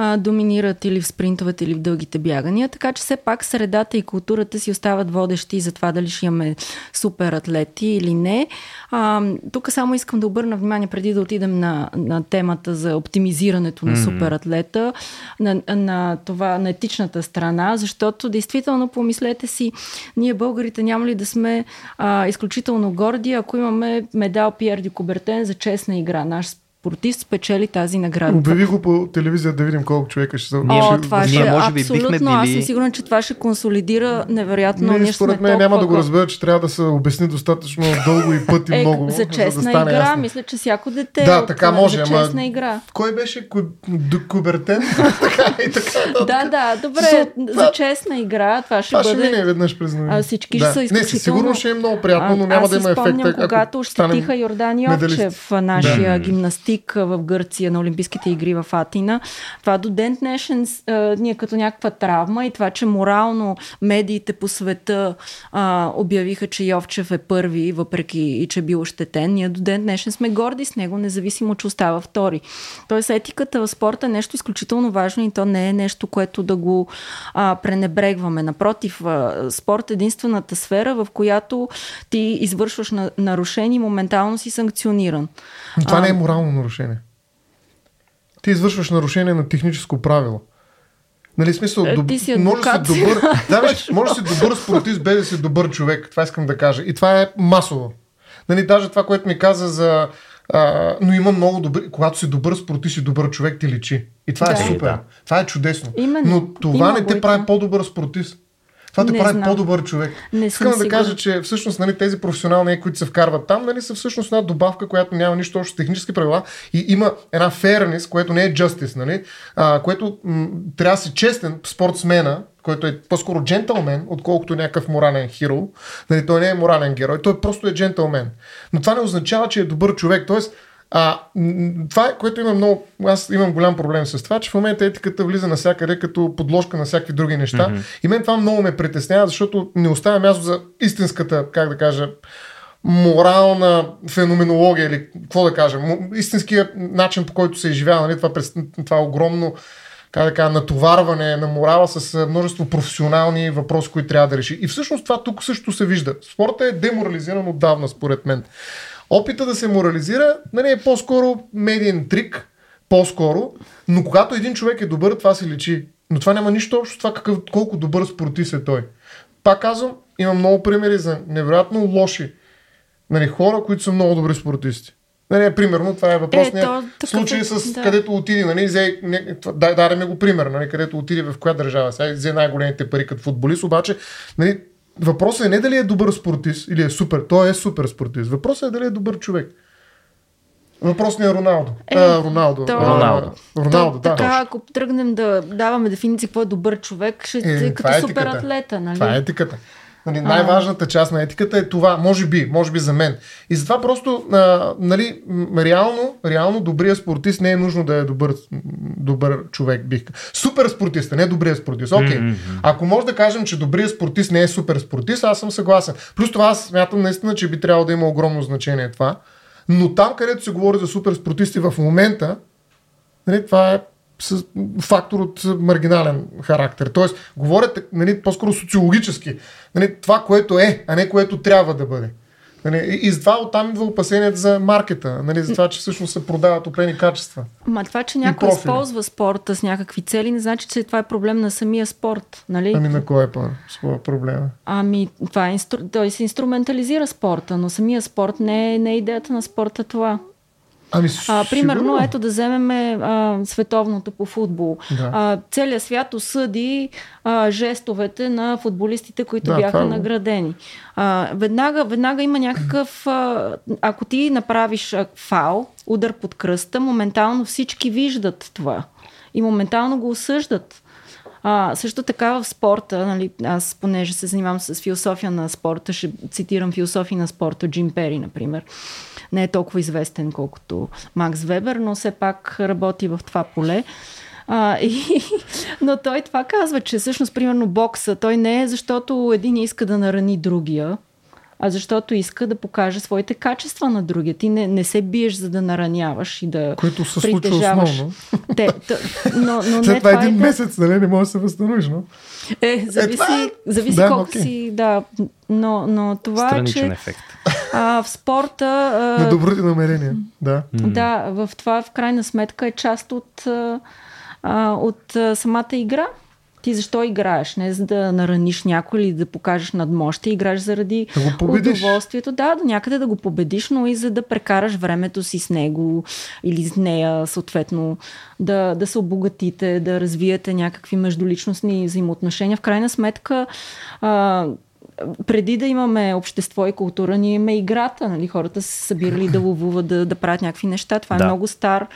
а, доминират или в спринтовете, или в дългите бягания. Така че все пак средата и културата си остават водещи за това дали ще имаме супер атлети или не. А, тук само искам да обърна внимание, преди да отидем на, на темата за оптимизирането на супер атлета, на, на това, на етичната страна, защото действително помислете си, ние българите няма ли да сме а, изключително горди, ако имаме медал Пьер Ди Кубертен за честна игра, наш спортист спечели тази награда. Обяви го по телевизия да видим колко човека ще са. О, това ще, ние, може би, абсолютно, бихме аз били- съм сигурна, че това ще консолидира невероятно. Не, ние според мен няма да го разберат, че трябва да се обясни достатъчно дълго и пъти Е, много. за честна да стане игра, ясно. мисля, че всяко дете Да, е от- така може, за ама- честна игра. Кой беше? Кубертен? така и така. Да, да, добре, За- за честна игра това ще Това ще бъде... мине веднъж през всички ще са Не, изключително- със сигурно ще е много приятно, но А- няма да има спомням, ефекта. когато ощетиха Йордан. Йовчев, нашия гимнастик а, в Гърция на Олимпийските игри в Атина. Това до ден днешен а, ни е като някаква травма и това, че морално медиите по света а, обявиха, че Йовчев е първи, въпреки и че е бил ощетен. Ние до ден днешен сме горди с него, независимо, че остава втори. Тоест етиката в спорта е нещо изключително важно и то не е нещо, което да го а, пренебрегваме. Напротив, а, спорт е единствената сфера, в която ти извършваш на, нарушение и моментално си санкциониран. Но това не е морално нарушение. Ти извършваш нарушение на техническо правило. Нали, смисъл, Е, доб... ти си може да си добър, да, виж, може да си добър спортист, без да си добър човек. Това искам да кажа. И това е масово. Нали, даже това, което ми каза за А, но има много добри. Когато си добър спортист и добър човек, ти личи. И това Да. е Е, супер. да. Това е чудесно. Именно. Но това Има не те прави по-добър спортист. Това те Не прави знам. по-добър човек. Не Искам да кажа, че всъщност нали, тези професионални, които се вкарват там, нали, са всъщност една добавка, която няма нищо общо с технически правила и има една fairness, което не е justice, нали, а, което м- трябва да си честен спортсмена, който е по-скоро джентълмен, отколкото някакъв морален хиро. Нали, той не е морален герой, той просто е джентълмен. Но това не означава, че е добър човек. Тоест, а, това е, което има много. Аз имам голям проблем с това, че в момента етиката влиза навсякъде като подложка на всякакви други неща. Mm-hmm. И мен това много ме притеснява, защото не оставя място за истинската, как да кажа, морална феноменология или какво да кажа, истинския начин по който се изживява, нали, това, това огромно как да кажа, натоварване на морала с а, множество професионални въпроси, които трябва да реши. И всъщност това тук също се вижда. Спорта е деморализиран отдавна, според мен. Опита да се морализира нали, е по-скоро медиен трик, по-скоро, но когато един човек е добър, това се личи. Но това няма нищо общо с това какъв, колко добър спортист е той. Пак казвам, има много примери за невероятно лоши нали, хора, които са много добри спортисти. Нали, примерно, това е въпросният то, такъв случай е, с да. където отиде, нали, взе, не, дай, дай ми го пример, нали, където отиде в коя държава, сега взе най-големите пари като футболист, обаче нали, въпросът е не дали е добър спортист или е супер, той е супер спортист, въпросът е дали е добър човек. Въпросният е Роналдо. Е, а, Роналдо. то- А, Роналдо. Роналдо, То, да. така, ако тръгнем да даваме дефиниция какво е добър човек, ще Е, е, като е супер атлета, нали? Това е етиката. Нали, най-важната част на етиката е това, може би, може би за мен. И затова просто, а, нали, реално, реално добрият спортист не е нужно да е добър, добър човек, бих. Супер спортист, а не добрият спортист. Окей. Okay. Ако може да кажем, че добрият спортист не е супер спортист, аз съм съгласен. Плюс това аз смятам наистина, че би трябвало да има огромно значение това. Но там, където се говори за супер спортисти в момента, Нали, това е фактор от маргинален характер. Тоест, говорят нали, по-скоро социологически. Нали, това, което е, а не което трябва да бъде. Нали, и, затова оттам идва опасението за маркета, нали, за това, че всъщност се продават определени качества. Ма това, че някой използва спорта с някакви цели, не значи, че това е проблем на самия спорт. Нали? Ами на кой е проблема? Ами, това е инстру... той се инструментализира спорта, но самия спорт не е, не е идеята на спорта това. Ами, А, примерно, сигурно. ето да вземем а, световното по футбол. Да. А, целият свят осъди а, жестовете на футболистите, които Да, бяха това е- наградени. А, веднага, веднага има някакъв... А, ако ти направиш фал, удар под кръста, моментално всички виждат това. И моментално го осъждат. А, също така в спорта, нали, аз понеже се занимавам с философия на спорта, ще цитирам философия на спорта, Джим Пери, например. Не е толкова известен, колкото Макс Вебер, но все пак работи в това поле. А, и, но той това казва, че всъщност, примерно, бокса, той не е защото един иска да нарани другия, а защото иска да покаже своите качества на другия. Ти не, не се биеш за да нараняваш и да Което се случва притежаваш. основно. Те, т, но, но След не, това един е да- месец, нали, не може да се възстановиш, но... Е, зависи, това е- зависи да, колко окей. си, да. Но, но това е, че ефект. а, в спорта... На А, добрите намерения. Да. да, в това в крайна сметка е част от, а, от самата игра. Ти защо играеш? Не за да нараниш някой или да покажеш надмощие. Играеш заради Да удоволствието. Да, до някъде да го победиш, но и за да прекараш времето си с него или с нея, съответно, да, да се обогатите, да развиете някакви междуличностни взаимоотношения. В крайна сметка, а, преди да имаме общество и култура, ние имаме играта. Нали? Хората са се събирали да ловуват, да, да правят някакви неща. Това Да. е много стар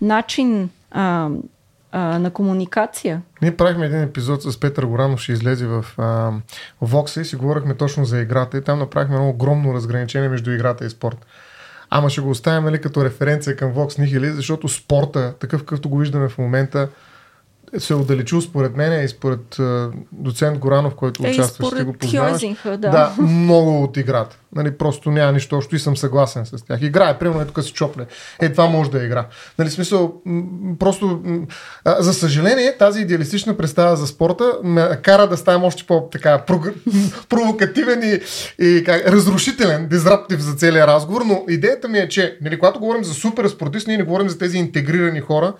начин а, а, на комуникация. Ние правихме един епизод с Петър Горанов, ще излезе в а, Вокса и си говорихме точно за играта и там направихме едно огромно разграничение между играта и спорт. Ама ще го оставим нали, като референция към Vox Nihili, защото спорта, такъв какъвто го виждаме в момента, се е отдалечил според мен и според доцент Горанов, който Е, участва, ще го познаваш. Да. да, много от играта. Нали, просто няма нищо общо и съм съгласен с тях. Играе, примерно е тук си чопле. Е, това може да е игра. Нали, смисъл, просто, а, за съжаление, тази идеалистична представа за спорта ме кара да ставам още по-така провокативен и, и как, разрушителен, дизраптив за целия разговор, но идеята ми е, че нали, когато говорим за супер спортист, ние не говорим за тези интегрирани хора,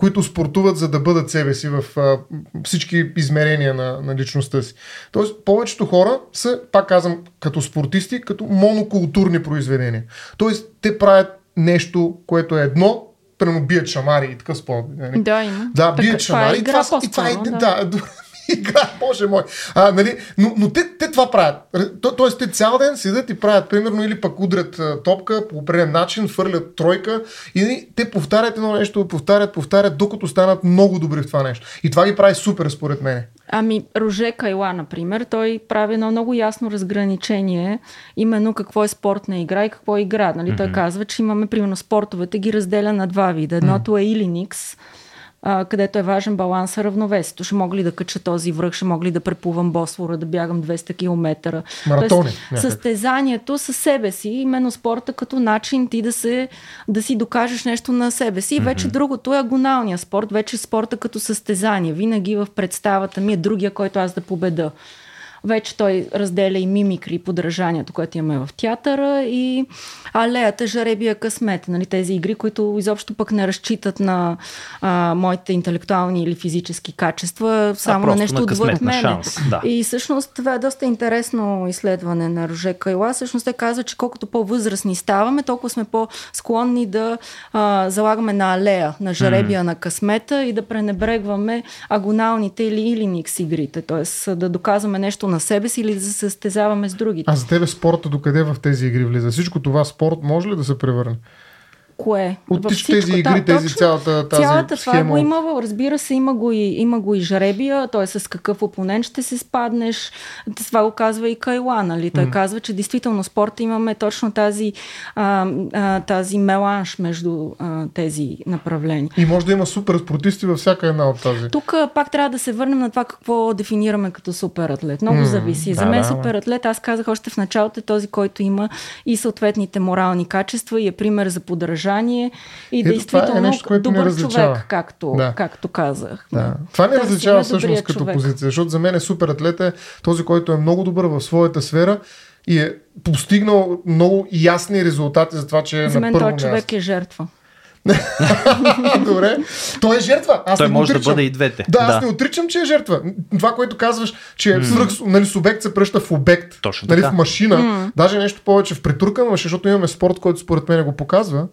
които спортуват за да бъдат себе си в а, всички измерения на, на личността си. Тоест, повечето хора са, пак казвам, като спортисти, като монокултурни произведения. Тоест, те правят нещо, което е едно, примерно бият шамари и такъв спорт. нали? Да, има. Да, бият това е шамари. и игра това, и това е, да, да, игра, боже мой. А, нали, но, но те, те това правят. То, тоест, те цял ден седят и правят, примерно, или пък удрят топка по определен начин, фърлят тройка и нали, те повтарят едно нещо, повтарят, повтарят, докато станат много добри в това нещо. И това ги прави супер, според мен. Ами, Роже Кайла, например, той прави едно много ясно разграничение, именно какво е спортна игра и какво е игра. Нали? Mm-hmm. Той казва, че имаме, примерно, спортовете ги разделя на два вида. Едното е Илиникс, а, където е важен баланс и равновесието. Ще мога ли да кача този връх, ще мога ли да преплувам Босфора, да бягам 200 км. Маратони, Тоест, някак. състезанието със себе си, именно спорта като начин ти да, се, да си докажеш нещо на себе си. И вече другото е агоналния спорт, вече спорта като състезание. Винаги в представата ми е другия, който аз да победа. Вече той разделя и мимикри, и подражанието, което имаме в театъра и алеята, жаребия, късмет. Нали, тези игри, които изобщо пък не разчитат на а, моите интелектуални или физически качества, само на просто нещо на отвъд късмет, на шанс, да. И всъщност това е доста интересно изследване на Роже Кайла. Всъщност те казва, че колкото по-възрастни ставаме, толкова сме по-склонни да а, залагаме на алея, на жаребия, mm. на късмета и да пренебрегваме агоналните или илиникс игрите. Тоест да доказваме нещо на себе си или да се състезаваме с другите. А за тебе спорта докъде в тези игри влиза? Всичко това спорт може ли да се превърне? Кое? От Във всичко тези игри, Да, тези точно. цялата тази Цялата това схема го от- има, разбира се, има го и, има го и жаребия, т.е. с какъв опонент ще се спаднеш. Това го казва и Кайла, нали? Той казва, че действително спорта имаме точно тази, а, а, тази меланж между а, тези направления. И може да има супер спортисти във всяка една от тази. Тук пак трябва да се върнем на това какво дефинираме като суператлет. Много М, зависи. За да, мен да, суператлет, аз казах още в началото, е този, който има и съответните морални качества и е пример за подражание и Ето, е действително нещо, което добър различава. човек, както, Да. както казах. Да. Това не Търсиме различава всъщност като човек. позиция, защото за мен е супер атлет е този, който е много добър в своята сфера и е постигнал много ясни резултати за това, че е За на мен първо този място. човек е жертва. Добре. Той е жертва. Аз Той не може да отричам. бъде и двете. Да, аз Да. не отричам, че е жертва. Това, което казваш, че е свръх, нали, субект се пръща в обект. Точно нали, така. в машина. Даже нещо повече в притуркана машина, защото имаме спорт, който според мен го показва.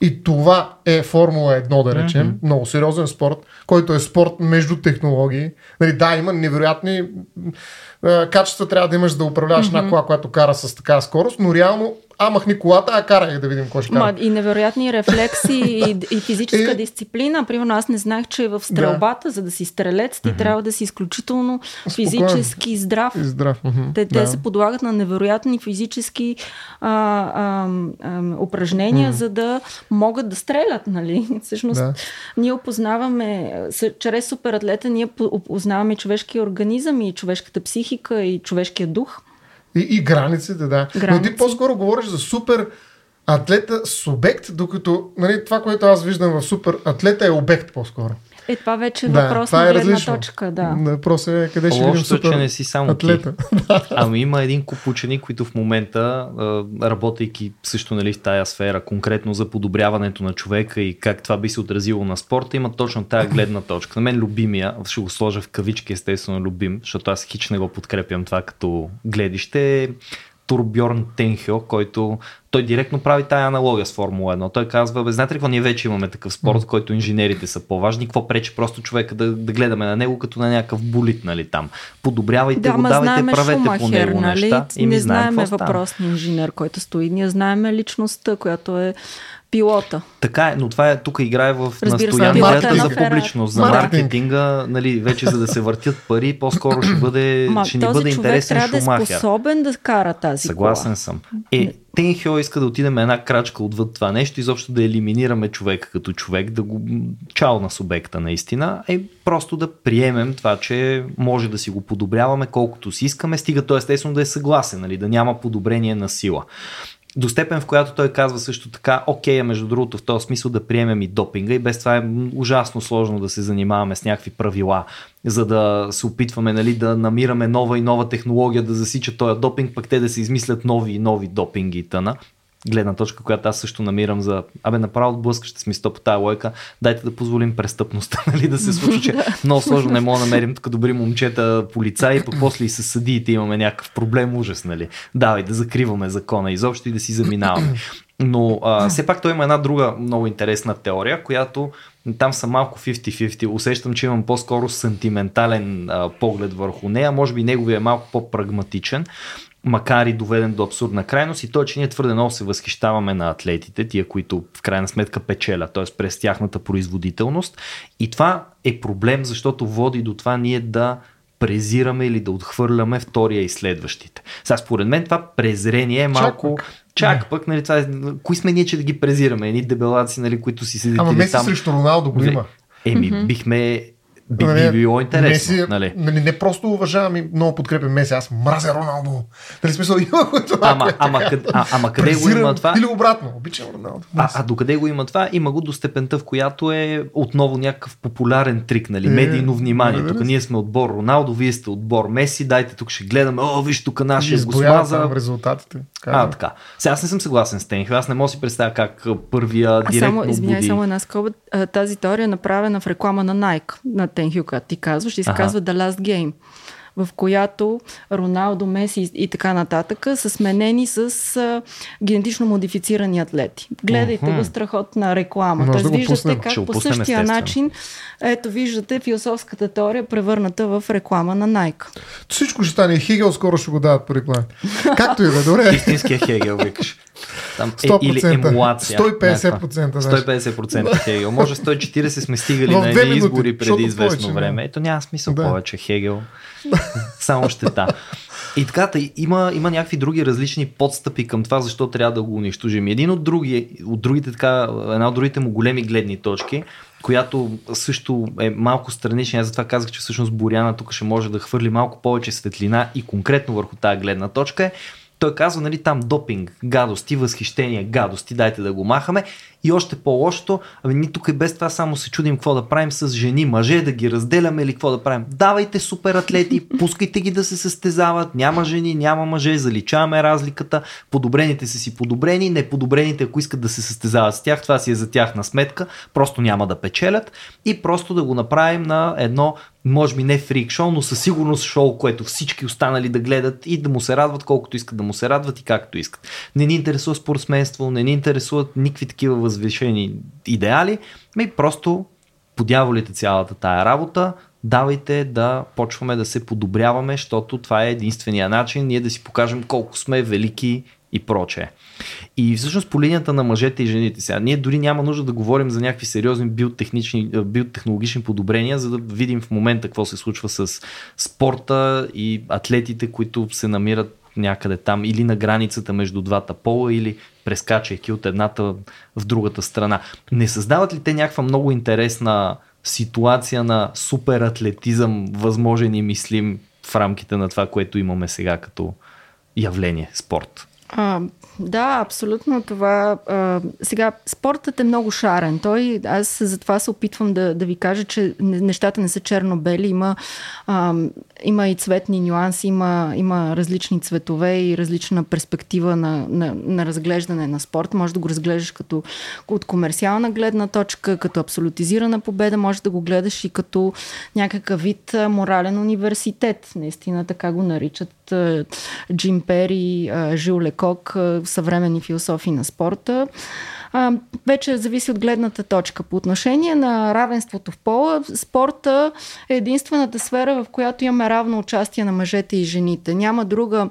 И това е Формула 1, да речем. Много сериозен спорт, който е спорт между технологии. Нали, да, има невероятни а, качества трябва да имаш да управляваш една кола, която кара с такава скорост, но реално, а махни колата, а карай да видим кой ще кара. Ма, и невероятни рефлекси и, и физическа Е. дисциплина. Примерно аз не знаех, че в стрелбата, за да си стрелец, ти трябва да си изключително Спокоен. физически здрав. И здрав. мгм. Те, те Да. се подлагат на невероятни физически а, а, а, упражнения, за да могат да стрелят. Нали? Всъщност, Да. ние опознаваме, чрез суператлета, ние по- опознаваме човешкия организъм и човешката психика и човешкия дух. И, и границите, да. Но Граници. ти по-скоро говориш за супер атлета субект, докато нали, това, което аз виждам в супер атлета е обект по-скоро. Е, това вече е Да, въпрос това на е гледна различно. точка. Да. Въпросът е къде ще видим е, супер че не си само атлета. Ами има един куп учени, които в момента, работейки също нали, в тая сфера, конкретно за подобряването на човека и как това би се отразило на спорта, имат точно тая гледна точка. На мен любимия, ще го сложа в кавички, естествено любим, защото аз хич не го подкрепям това като гледище, Турбьорн Тенхьо, който той директно прави тая аналогия с Формула 1. Той казва, бе, знаете ли какво, ние вече имаме такъв спорт, в който инженерите са по-важни, какво пречи просто човека да, да гледаме на него като на някакъв болит, нали там. Подобрявайте Да, го, давайте, правете по Шумахер, него нали? неща. И не знаем става. въпросния инженер, който стои. Ние знаеме личността, която е пилота. Така е, но това е тук играе в пилота е за публичност, за Маркетинг. маркетинга, нали, вече за да се въртят пари, по-скоро ще, бъде, Ма, ще ни бъде интересен трябва да е способен да кара тази Съгласен кола. съм. Е, Тенхио иска да отидем една крачка отвъд това нещо, изобщо да елиминираме човека като човек, да го чао на субекта наистина, е просто да приемем това, че може да си го подобряваме колкото си искаме, стига той естествено да е съгласен, нали, да няма подобрение на сила. До степен, в която той казва също така, окей, между другото в този смисъл да приемем и допинга и без това е ужасно сложно да се занимаваме с някакви правила, за да се опитваме нали, да намираме нова и нова технология да засича този допинг, пък те да се измислят нови и нови допинги и тъна гледна точка, която аз също намирам за абе направо отблъскаща смисъл по тази лойка, дайте да позволим престъпността нали, да се случи, че много сложно не мога да намерим тук добри момчета полицаи, пък после и с съдиите имаме някакъв проблем, ужас, нали. Давай да закриваме закона изобщо и да си заминаваме. Но а, все пак той има една друга много интересна теория, която там са малко 50-50. Усещам, че имам по-скоро сантиментален а, поглед върху нея. Може би неговия е малко по-прагматичен макар и доведен до абсурдна крайност и то, че ние твърде много се възхищаваме на атлетите, тия, които в крайна сметка печелят, т.е. през тяхната производителност. И това е проблем, защото води до това ние да презираме или да отхвърляме втория и следващите. Сега, според мен това презрение е малко... Чак, Чак пък, нали, това е... Кои сме ние, че да ги презираме? Едни дебелаци, нали, които си седят Ама Меси там... срещу Роналдо го има. Еми, mm-hmm. бихме би, нали, би било интересно. Меси, нали? нали, не просто уважавам и много подкрепям Меси, аз мразя Роналдо. Нали смисъл има го това. Ама, ама, къде, а, ама къде го има това? Или обратно, обичам Роналдо. А, а докъде го има това? Има го до степента, в която е отново някакъв популярен трик, нали? Е, медийно внимание. Тук ние сме отбор Роналдо, вие сте отбор Меси, дайте тук ще гледаме. О, виж тук нашия го смаза. резултатите. А, така. Сега аз не съм съгласен с Тенхил. Аз не мога да си представя как първия директно само, извиняй, само една скоба. Тази теория е направена в реклама на Nike, на Тенхил, която ти казваш, и се казва The Last Game в която Роналдо, Меси и така нататък са сменени с а, генетично модифицирани атлети. Гледайте uh-huh. го страхотна реклама. Тоест, да виждате как по същия естествено. начин, ето виждате философската теория превърната в реклама на Nike. Всичко ще стане. Хегел скоро ще го дават по реклама. Както и да, добре. Истинския Хегел, викаш. Там е, 100%, или емулация. 150%. Да. 150% Хегел. Може 140 сме стигали на едни избори преди известно повече, време. Ето няма смисъл да. повече Хегел. Само щета. И така, има, има някакви други различни подстъпи към това, защо трябва да го унищожим. Един от, други, от другите, така, една от другите му големи гледни точки, която също е малко странична. Аз затова казах, че всъщност Боряна тук ще може да хвърли малко повече светлина и конкретно върху тази гледна точка е, той казва, нали, там допинг, гадости, възхищение, гадости, дайте да го махаме. И още по-лошото, ами ние тук и без това само се чудим какво да правим с жени, мъже, да ги разделяме или какво да правим. Давайте супер атлети, пускайте ги да се състезават, няма жени, няма мъже, заличаваме разликата, подобрените са си подобрени, неподобрените, ако искат да се състезават с тях, това си е за тяхна сметка, просто няма да печелят и просто да го направим на едно може би не фрик шоу, но със сигурност шоу, което всички останали да гледат и да му се радват колкото искат да му се радват и както искат. Не ни интересува спортсменство, не ни интересуват никакви такива възвишени идеали, ми просто подяволите цялата тая работа, давайте да почваме да се подобряваме, защото това е единствения начин ние да си покажем колко сме велики и прочее. И всъщност по линията на мъжете и жените сега, ние дори няма нужда да говорим за някакви сериозни биотехнологични подобрения, за да видим в момента какво се случва с спорта и атлетите, които се намират някъде там или на границата между двата пола или прескачайки от едната в другата страна. Не създават ли те някаква много интересна ситуация на супер атлетизъм, възможен и мислим в рамките на това, което имаме сега като явление, спорт? А, да, абсолютно това. А, сега, спортът е много шарен. Той, аз затова се опитвам да, да ви кажа, че нещата не са черно-бели. Има, а, има и цветни нюанси, има, има различни цветове и различна перспектива на, на, на разглеждане на спорт. Може да го разглеждаш като от комерциална гледна точка, като абсолютизирана победа, може да го гледаш и като някакъв вид морален университет. Наистина така го наричат Джим Пери, Жил Лекок, съвременни философи на спорта. Вече зависи от гледната точка. По отношение на равенството в пола, спорта е единствената сфера, в която имаме равно участие на мъжете и жените. Няма друга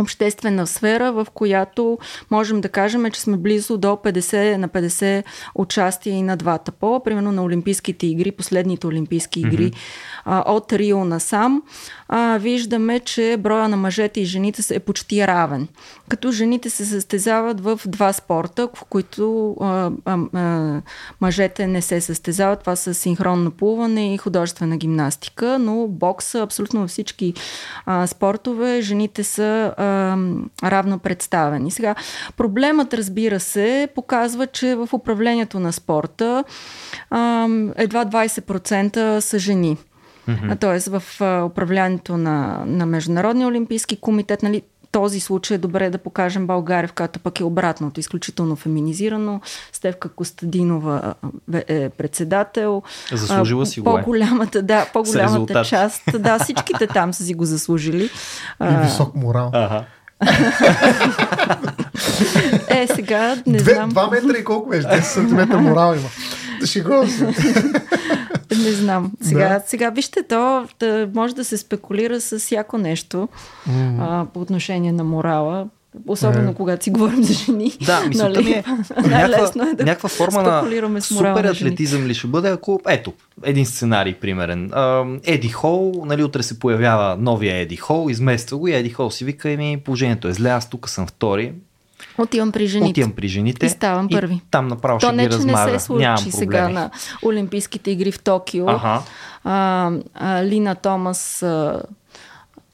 обществена сфера, в която можем да кажем, че сме близо до 50 на 50 участия и на двата пола. Примерно на Олимпийските игри, последните Олимпийски игри mm-hmm. от Рио насам, а, виждаме, че броя на мъжете и жените е почти равен. Като жените се състезават в два спорта, в които а, а, а, мъжете не се състезават. Това са синхронно плуване и художествена гимнастика, но бокса, абсолютно всички а, спортове, жените са а, равно представени. Сега, проблемът, разбира се, показва, че в управлението на спорта а, едва 20% са жени. Mm-hmm. Тоест в управлението на, на Международния олимпийски комитет, нали, този случай е добре да покажем България, в която пък е обратното, изключително феминизирано. Стевка Костадинова е председател. Заслужила си го е. По-голямата, да, по-голямата част. Да, всичките там са си го заслужили. И висок морал. Ага. е, сега не Две, знам. Два метра и колко беше? 10 см морал има. Шегувам се. Не знам. Сега, Да. сега вижте, то да, може да се спекулира с всяко нещо а, по отношение на морала. Особено Е. когато си говорим за жени. Да, мисълта ми е Най-лесно някаква, е да някаква форма на спекулираме с морала супер атлетизъм ли ще бъде, ако ето, един сценарий примерен. Еди Хол, нали, утре се появява новия Еди Хол, измества го и Еди Хол си вика, еми, положението е зле, аз тук съм втори, Отивам при жените. отивам при жените И ставам първи. там направо То ще не, ги че размажа. не се случи Нямам сега на Олимпийските игри в Токио. Аха. А, а, Лина Томас, а,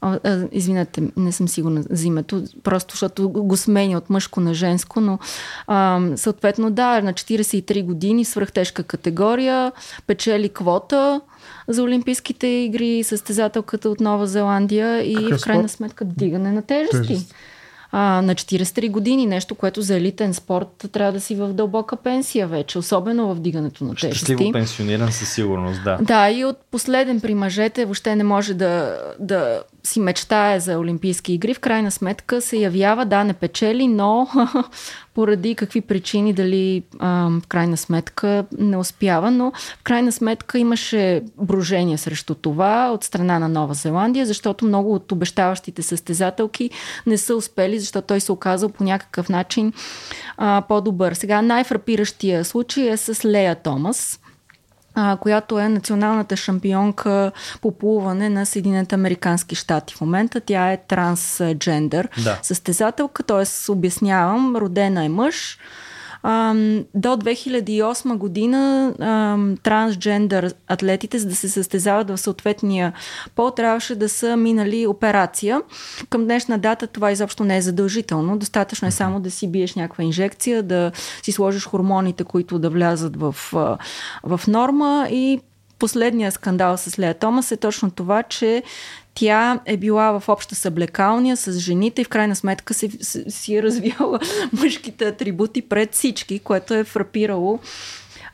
а, извинете, не съм сигурна за името, просто защото го сменя от мъжко на женско, но а, съответно да, на 43 години, свръхтежка категория, печели квота за Олимпийските игри, състезателката от Нова Зеландия и Какъв в крайна спорт? сметка дигане на тежести. Тежест. А, на 43 години, нещо, което за елитен спорт трябва да си в дълбока пенсия вече, особено в дигането на тежести. Щастливо пенсиониран със сигурност, да. Да, и от последен при мъжете въобще не може да, да си мечтае за Олимпийски игри. В крайна сметка се явява, да, не печели, но поради какви причини, дали а, в крайна сметка не успява, но в крайна сметка имаше брожение срещу това от страна на Нова Зеландия, защото много от обещаващите състезателки не са успели, защото той се оказал по някакъв начин а, по-добър. Сега най-фрапиращия случай е с Лея Томас а, която е националната шампионка по плуване на Съединените Американски щати. В момента тя е трансджендър Да. състезателка, т.е. обяснявам, родена е мъж. Ам, до 2008 година ам, трансджендър атлетите, за да се състезават в съответния пол, трябваше да са минали операция. Към днешна дата това изобщо не е задължително. Достатъчно е само да си биеш някаква инжекция, да си сложиш хормоните, които да влязат в, в норма и Последният скандал с Лея Томас е точно това, че тя е била в обща съблекалния с жените и в крайна сметка си, си, е развивала мъжките атрибути пред всички, което е фрапирало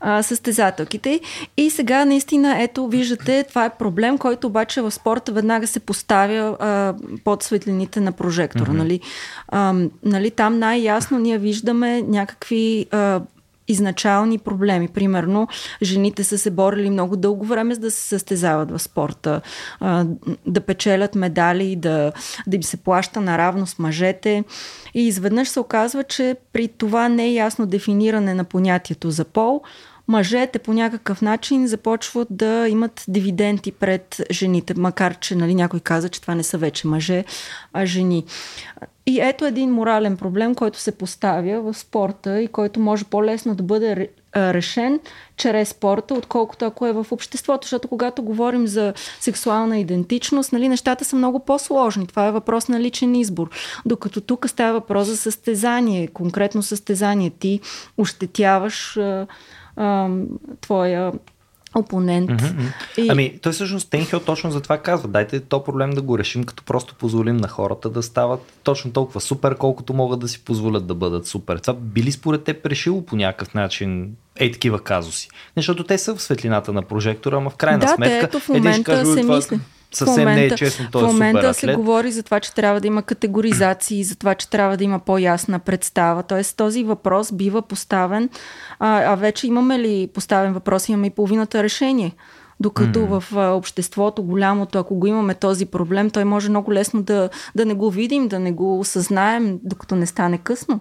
а, състезателките. И сега наистина, ето, виждате, това е проблем, който обаче в спорта веднага се поставя а, под светлините на прожектора. Mm-hmm. Нали? А, нали, там най-ясно ние виждаме някакви а, изначални проблеми. Примерно, жените са се борили много дълго време, за да се състезават в спорта, да печелят медали, да, да им се плаща наравно с мъжете. И изведнъж се оказва, че при това не е ясно дефиниране на понятието за пол, мъжете по някакъв начин започват да имат дивиденти пред жените, макар че нали, някой каза, че това не са вече мъже, а жени. И ето един морален проблем, който се поставя в спорта и който може по-лесно да бъде решен чрез спорта, отколкото ако е в обществото. Защото когато говорим за сексуална идентичност, нали, нещата са много по-сложни. Това е въпрос на личен избор. Докато тук става въпрос за състезание, конкретно състезание. Ти ощетяваш а, твоя опонент. Mm-hmm. И... Ами, той всъщност Тенхил точно за това казва. Дайте то проблем да го решим, като просто позволим на хората да стават точно толкова супер, колкото могат да си позволят да бъдат супер. Това би ли според те решило по някакъв начин ей такива казуси? Защото те са в светлината на прожектора, ама в крайна да, сметка те, ето в момента каже, се това мисли. Съвсем момента, не е честно, той в момента се говори за това, че трябва да има категоризации, за това, че трябва да има по-ясна представа. Тоест този въпрос бива поставен, а, а вече имаме ли поставен въпрос, имаме и половината решение. Докато mm. в а, обществото, голямото, ако го имаме този проблем, той може много лесно да, да не го видим, да не го осъзнаем, докато не стане късно.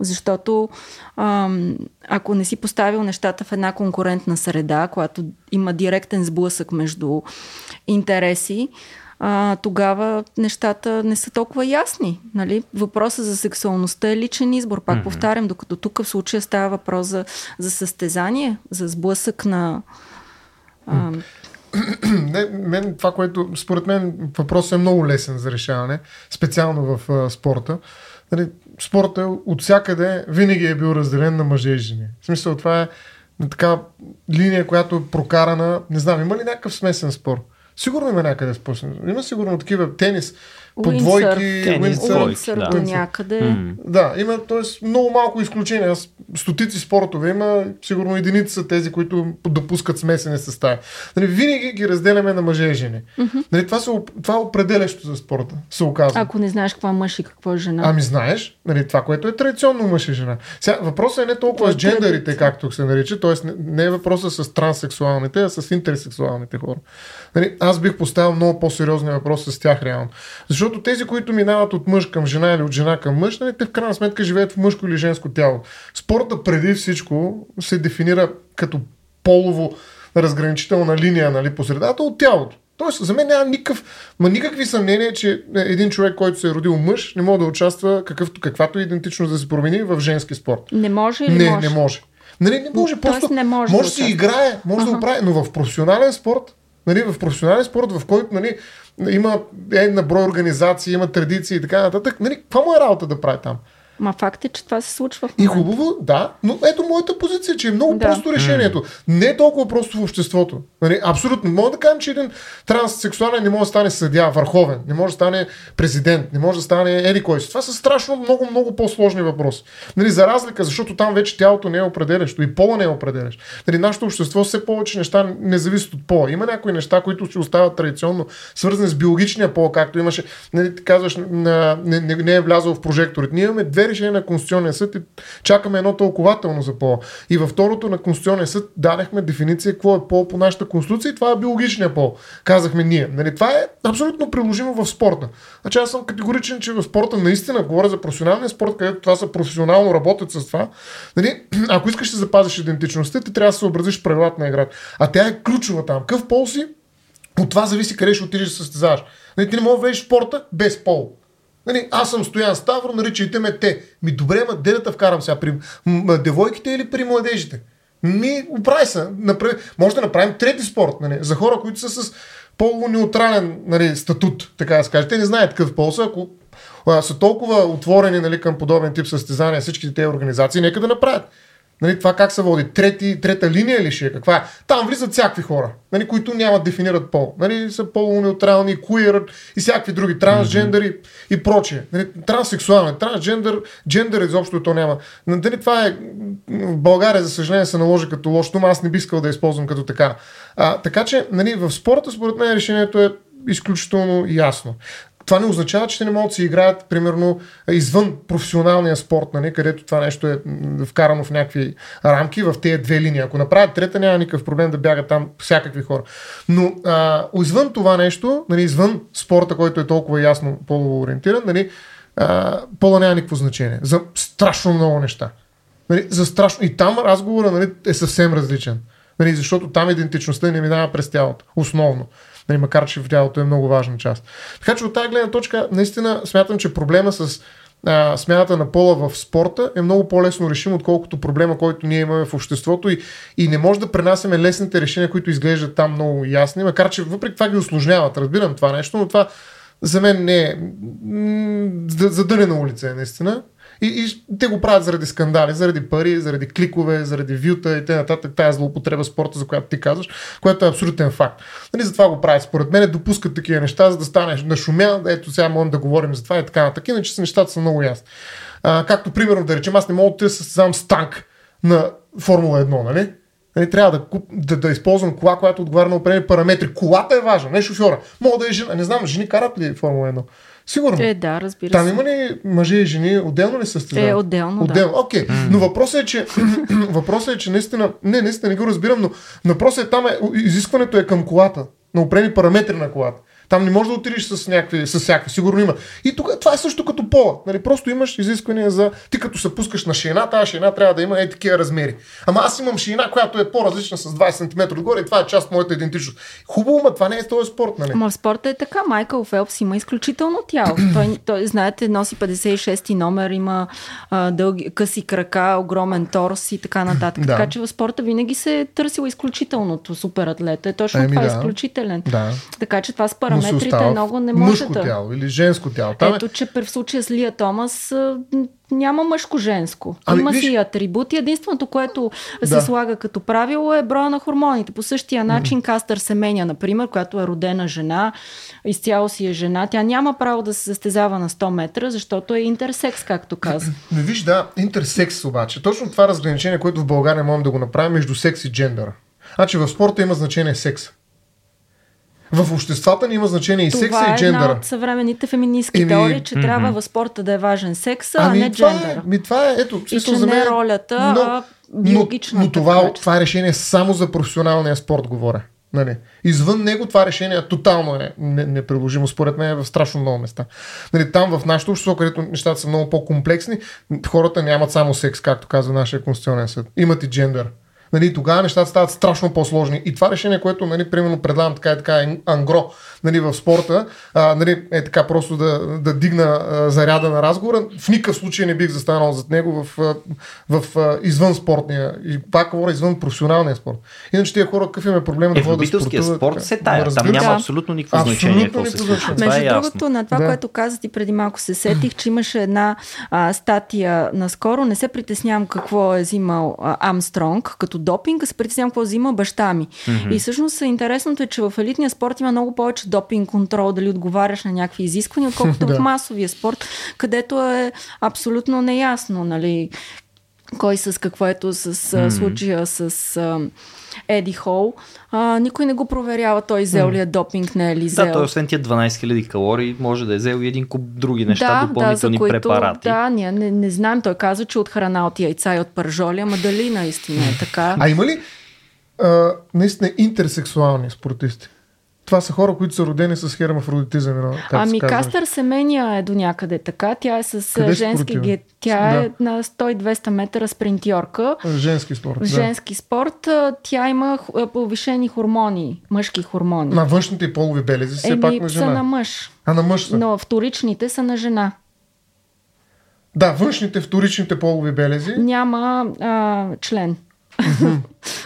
Защото ам, ако не си поставил нещата в една конкурентна среда, която има директен сблъсък между интереси, а, тогава нещата не са толкова ясни. Нали? Въпросът за сексуалността е личен избор. Пак mm-hmm. повтарям, докато тук в случая става въпрос за, за състезание, за сблъсък на... А, Не, мен, това, което според мен въпросът е много лесен за решаване, специално в а, спорта. Нали, спорта от всякъде винаги е бил разделен на мъже и жени. В смисъл, това е така линия, която е прокарана. Не знам, има ли някакъв смесен спор? Сигурно има някъде спор. Има сигурно такива тенис, по двойки, да. до някъде. Да, има т.е. много малко изключения. Аз стотици спортове има, сигурно единици са тези, които допускат смесени състави. Нали, винаги ги разделяме на мъже и жени. Mm-hmm. Нали, това, се, това е определящо за спорта, се оказва. Ако не знаеш какво е мъж и какво е жена. Ами знаеш, нали, това, което е традиционно мъж и жена. Сега, въпросът е не толкова с джендерите, както се нарича, т.е. Не, не е въпросът с транссексуалните, а с интерсексуалните хора. Нали, аз бих поставил много по-сериозни въпроси с тях реално. Защото тези, които минават от мъж към жена или от жена към мъж, нали, те в крайна сметка живеят в мъжко или женско тяло. Спорта преди всичко се дефинира като полово разграничителна линия нали, по средата от тялото. Тоест, за мен няма никакъв, ма никакви съмнения, че един човек, който се е родил мъж, не може да участва какъвто, каквато идентичност да се промени в женски спорт. Не може или не, може? не може. Нали, не може, просто не може, може да си играе, може ага. да го прави, но в професионален спорт, нали, в професионален спорт, в който нали, има една брой организации, има традиции и така нататък, нали, каква му е работа да прави там? Ма факт е, че това се случва в И хубаво, да, но ето моята позиция, че е много Да. просто решението. Не е толкова просто в обществото. Нали, абсолютно. Мога да кажем, че един транссексуален не може да стане съдя, върховен, не може да стане президент, не може да стане еди кой си. Това са страшно много, много по-сложни въпроси. Нали, за разлика, защото там вече тялото не е определящо и пола не е определящ. Нали, нашето общество все повече неща не зависят от пола. Има някои неща, които ще остават традиционно свързани с биологичния пол, както имаше, нали, ти казваш, не, не, не е влязъл в прожекторите. Ние имаме две решения на Конституционния съд и чакаме едно тълкователно за пола. И във второто на Конституционния съд дадахме дефиниция какво е пол по нашата конституция и това е биологичния пол. Казахме ние. Нали, това е абсолютно приложимо в спорта. Значи аз съм категоричен, че в спорта наистина говоря за професионалния спорт, където това са професионално работят с това. Нали, ако искаш да запазиш идентичността, ти трябва да се съобразиш с правилата на играта. А тя е ключова там. Какъв пол си? От това зависи къде ще отидеш да състезаваш. Нали, ти не можеш да спорта без пол. Нали, аз съм Стоян Ставро, наричайте ме те. Ми добре, ма де да те вкарам сега при девойките или при младежите? Ми, оправи се. Направи... Може да направим трети спорт, нали, за хора, които са с полунеутрален нали, статут, така да се. Те не знаят какъв пол са, ако а, са толкова отворени нали, към подобен тип състезания, всичките тези организации, нека да направят. Нали, това как се води? Трети, трета линия ли ще е? Каква е? Там влизат всякакви хора, нали, които нямат дефинират пол. Нали, са полунеутрални, куир и всякакви други, трансджендъри mm-hmm. и прочие. Нали, транссексуални, трансджендър, джендър изобщо то няма. Нали, това е в България, за съжаление, се наложи като лош дума, аз не би искал да използвам като така. А, така че, нали, в спорта, според мен, решението е изключително ясно. Това не означава, че те не могат да си играят, примерно, извън професионалния спорт, нали, където това нещо е вкарано в някакви рамки в тези две линии. Ако направят трета, няма никакъв проблем да бягат там всякакви хора. Но а, извън това нещо, нали, извън спорта, който е толкова ясно полово ориентиран, нали, а, пола няма никакво значение. За страшно много неща. Нали, за страшно. И там разговора нали, е съвсем различен. Нали, защото там идентичността не минава през тялото. Основно. Нали, макар, че в тялото е много важна част. Така че от тази гледна точка, наистина смятам, че проблема с а, смяната на пола в спорта е много по-лесно решим, отколкото проблема, който ние имаме в обществото и, и не може да пренасяме лесните решения, които изглеждат там много ясни, макар че въпреки това ги осложняват. Разбирам това нещо, но това за мен не е задънена улица е наистина. И, и те го правят заради скандали, заради пари, заради кликове, заради вюта и т.н. Тая злоупотреба спорта, за която ти казваш, което е абсолютен факт. Нали, затова го правят. Според мен допускат такива неща, за да станеш на шумя, ето сега можем да говорим за това и така нататък. Иначе нещата са много ясни. А, както примерно да речем, аз не мога да състезавам с танк на Формула 1, нали? Нали, трябва да, куп, да, да използвам кола, която отговаря на определени параметри. Колата е важна, не шофьора. Мога да е жена. Не знам, жени карат ли Формула 1? Сигурно. Е, да, разбира Там се. има ли мъже и жени? Отделно ли състезават? Е, отделно, да. Отделно. Окей. Okay. Но въпросът е, че въпросът е, че наистина, не, наистина не го разбирам, но въпросът е там е, изискването е към колата, на определени параметри на колата. Там не можеш да отидеш с някакви, с всякакви, сигурно има. И тук това е също като пола. Нали, просто имаш изисквания за. Ти като се пускаш на шейна, тази шейна трябва да има е такива размери. Ама аз имам шейна, която е по-различна с 20 см отгоре и това е част от моята идентичност. Хубаво, но това не е този спорт, нали? Ама в спорта е така. Майкъл Фелпс има изключително тяло. той, той, знаете, носи 56-ти номер, има а, дълги, къси крака, огромен торс и така нататък. Да. Така че в спорта винаги се е търсило изключителното. Супер атлета е точно Еми това, да. изключителен. Да. Така че това параметри, тяло си метрите остава. много не може мъжко да. тяло или женско тяло. Там Ето, че в случая с Лия Томас няма мъжко-женско. Ами, Има виж- си атрибути. Единственото, което се Да. слага като правило е броя на хормоните. По същия начин Кастър Семеня, например, която е родена жена, изцяло си е жена, тя няма право да се състезава на 100 метра, защото е интерсекс, както каза. Не виж, да, интерсекс обаче. Точно това разграничение, което в България можем да го направим между секс и джендъра. Значи в спорта има значение секс. В обществата ни има значение и секса Това и е една джендъра. от съвременните феминистки Еми, теории, че трябва в спорта да е важен секса, а не това е, джендъра. ми, това е, ето, И че за не мен, е ролята, а биологичната но, но това, това е решение само за професионалния спорт, говоря. Нали? Извън него това решение тотално е не- неприложимо, според мен е в страшно много места. Нали, там в нашето общество, където нещата са много по-комплексни, хората нямат само секс, както казва нашия конституционен съд. Имат и джендър. Нали, тогава нещата стават страшно по-сложни. И това решение, което нали, примерно предлагам така и така е ангро нали, в спорта, а, нали, е така просто да, да дигна а, заряда на разговора, в никакъв случай не бих застанал зад него в, в а, извън спортния, и пак говоря извън професионалния спорт. Иначе тия хора какъв им е проблем Е, да в ходят да спортуват, спорт се тая. Там Разбира няма Да. абсолютно никакво Абсолютно значение какво се никакво случва. Това Между е другото, на това, Да. което каза ти преди малко се сетих, че имаше една а, статия наскоро. Не се притеснявам какво е взимал а, Амстронг като допинг, а се притеснявам какво взима баща ми. И всъщност интересното е, че в елитния спорт има много повече допинг контрол, дали отговаряш на някакви изисквания, отколкото Да. в масовия спорт, където е абсолютно неясно, нали, кой с какво ето с mm-hmm. случая с Еди Хол. А, никой не го проверява той взел ли е допинг, не е ли взел. Да, той освен тия 12 000 калории може да е взел и един куп други неща, да, допълнителни да, за които, препарати. Да, ние не, не знаем. Той каза, че от храна, от яйца и от пържоли, ама дали наистина е така? А има ли а, наистина интерсексуални спортисти? Това са хора, които са родени с хермафродитизъм. едно, Как ами се. Кастър Семения е до някъде така. Тя е с Къде се женски протива? ге... Тя е Да. на 100-200 метра спринтьорка. Женски спорт. Женски спорт а, тя има повишени хормони, мъжки хормони. Да. На външните полови белези все Еми, пак на са жена. на мъж, А на мъж са. но вторичните са на жена. Да, външните, вторичните полови белези. Няма а, член.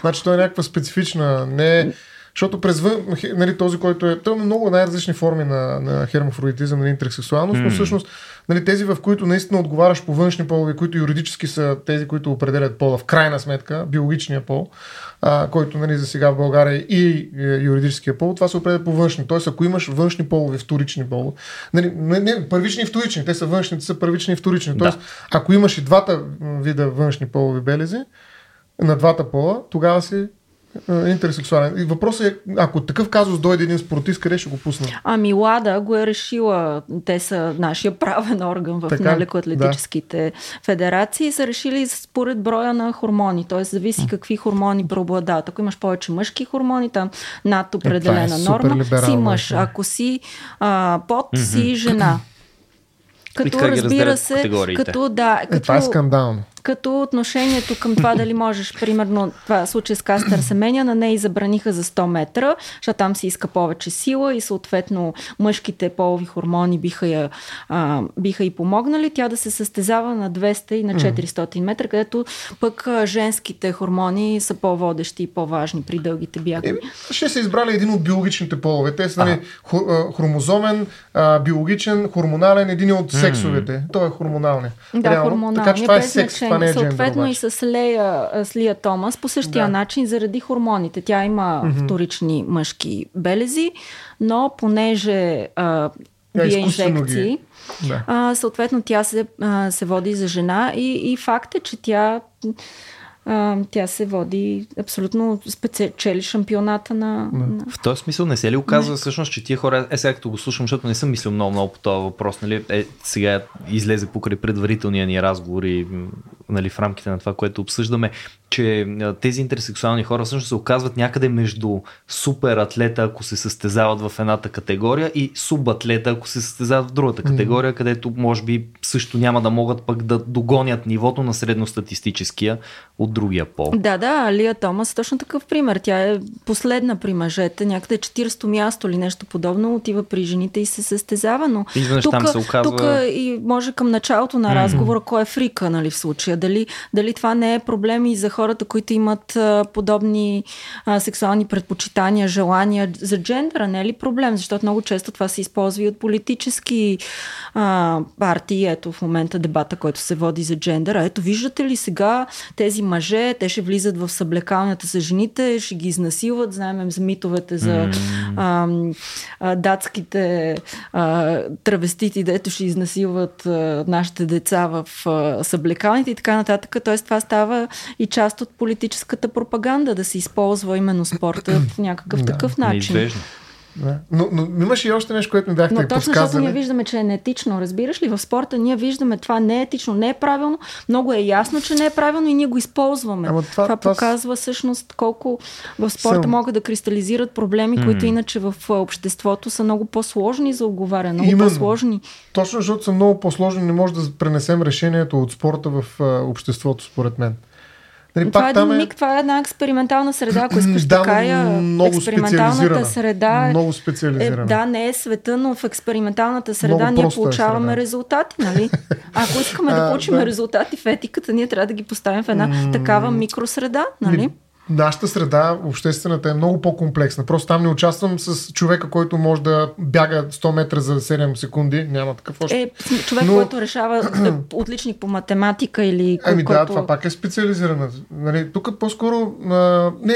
Значи той е някаква специфична. Не, защото през вън, нали, този, който е. Той има много най-различни форми на, на хермафродитизъм, на интерсексуалност, но всъщност нали, тези, в които наистина отговаряш по външни полове, които юридически са тези, които определят пола, в крайна сметка, биологичния пол, а, който нали, за сега в България и е, юридическия пол, това се определя по външни. Тоест, ако имаш външни полови, вторични полове, нали, не, не, първични и вторични, те са външни, те са първични и вторични. Тоест, ако имаш и двата вида външни полови белези, на двата пола, тогава си интерсексуален. И въпросът е, ако такъв казус дойде един спортист, къде ще го пуснат? Ами Лада го е решила, те са нашия правен орган в Така, лекоатлетическите федерации, са решили според броя на хормони, т.е. зависи какви хормони преобладават. Ако имаш повече мъжки хормони, там над определена е супер норма, си мъж. да. Ако си а, под, си жена. Като разбира се, категориите. като да, Е, като, това е скандално. Като отношението към това дали можеш, примерно, това случай с Кастър Семеня, на нея забраниха за 100 метра, защото там се иска повече сила и съответно мъжките полови хормони биха, я, а, биха и помогнали тя да се състезава на 200 и на 400 метра, където пък женските хормони са по-водещи и по-важни при дългите бягания. Е, ще са избрали един от биологичните полове. Те са нали, хромозомен, а, биологичен, хормонален, един от сексовете. Той е хормоналния. Да, Реално. Така че това е секс, това не е значение. джендър. Съответно и с Лея, с Лия Томас по същия Да. начин заради хормоните. Тя има mm-hmm. вторични мъжки белези, но понеже а, бие изкуствено ги- инжекции, Да. а, съответно тя се, а, се води за жена и, и факт е, че тя а, тя се води абсолютно спечели шампионата на, на В този смисъл не се ли оказва всъщност, че тия хора, е сега като го слушам, защото не съм мислил много, много по този въпрос, нали, е, сега излезе покрай предварителния ни разговор и нали, в рамките на това, което обсъждаме, че тези интерсексуални хора всъщност се оказват някъде между супер атлета, ако се състезават в едната категория и субатлета, ако се състезават в другата категория, mm. където може би също няма да могат пък да догонят нивото на средностатистическия от другия пол. Да, да, Алия Томас е точно такъв пример. Тя е последна при мъжете, някъде 40-то място или нещо подобно, отива при жените и се състезава, но Изведнъж там се оказва- тук и може към началото на разговора, кой е фрика, нали, в случая. Дали, дали това не е проблем и за хората, хората, които имат а, подобни а, сексуални предпочитания, желания за джендъра, не е ли проблем? Защото много често това се използва и от политически а, партии. Ето в момента дебата, който се води за джендъра. Ето, виждате ли сега тези мъже, те ще влизат в съблекалнята за жените, ще ги изнасилват. Знаем за митовете за а, а, датските а, травестити, дето ще изнасилват а, нашите деца в а, съблекалните и така нататък. Тоест това става и част от политическата пропаганда, да се използва именно спорта в някакъв да, такъв начин. Неизбежно. Да. Но, но имаше и още нещо, което ми бяхте Но точно защото ние виждаме, че е неетично. Разбираш ли, в спорта ние виждаме това не е етично, не е правилно. Много е ясно, че не е правилно и ние го използваме. Ама това, това, това показва всъщност колко в спорта съм... могат да кристализират проблеми, mm. които иначе в обществото са много по-сложни за оговаряне. Много Именно. по-сложни. Точно защото са много по-сложни, не може да пренесем решението от спорта в обществото, според мен. Нали, това е един е... миг, това е една експериментална среда, ако искаш да, такая. Много експерименталната среда. Много специализирана. Е, да, не е света, но в експерименталната среда ние е получаваме е среда. резултати, нали? Ако искаме да получим да. резултати в етиката, ние трябва да ги поставим в една такава микросреда, нали? Нашата среда, обществената е много по-комплексна. Просто там не участвам с човека, който може да бяга 100 метра за 7 секунди. Няма такъв още. Е, човек, Но... който решава е отличник по математика или... Ами който... да, това пак е специализирана. Нали, тук по-скоро... А... Не,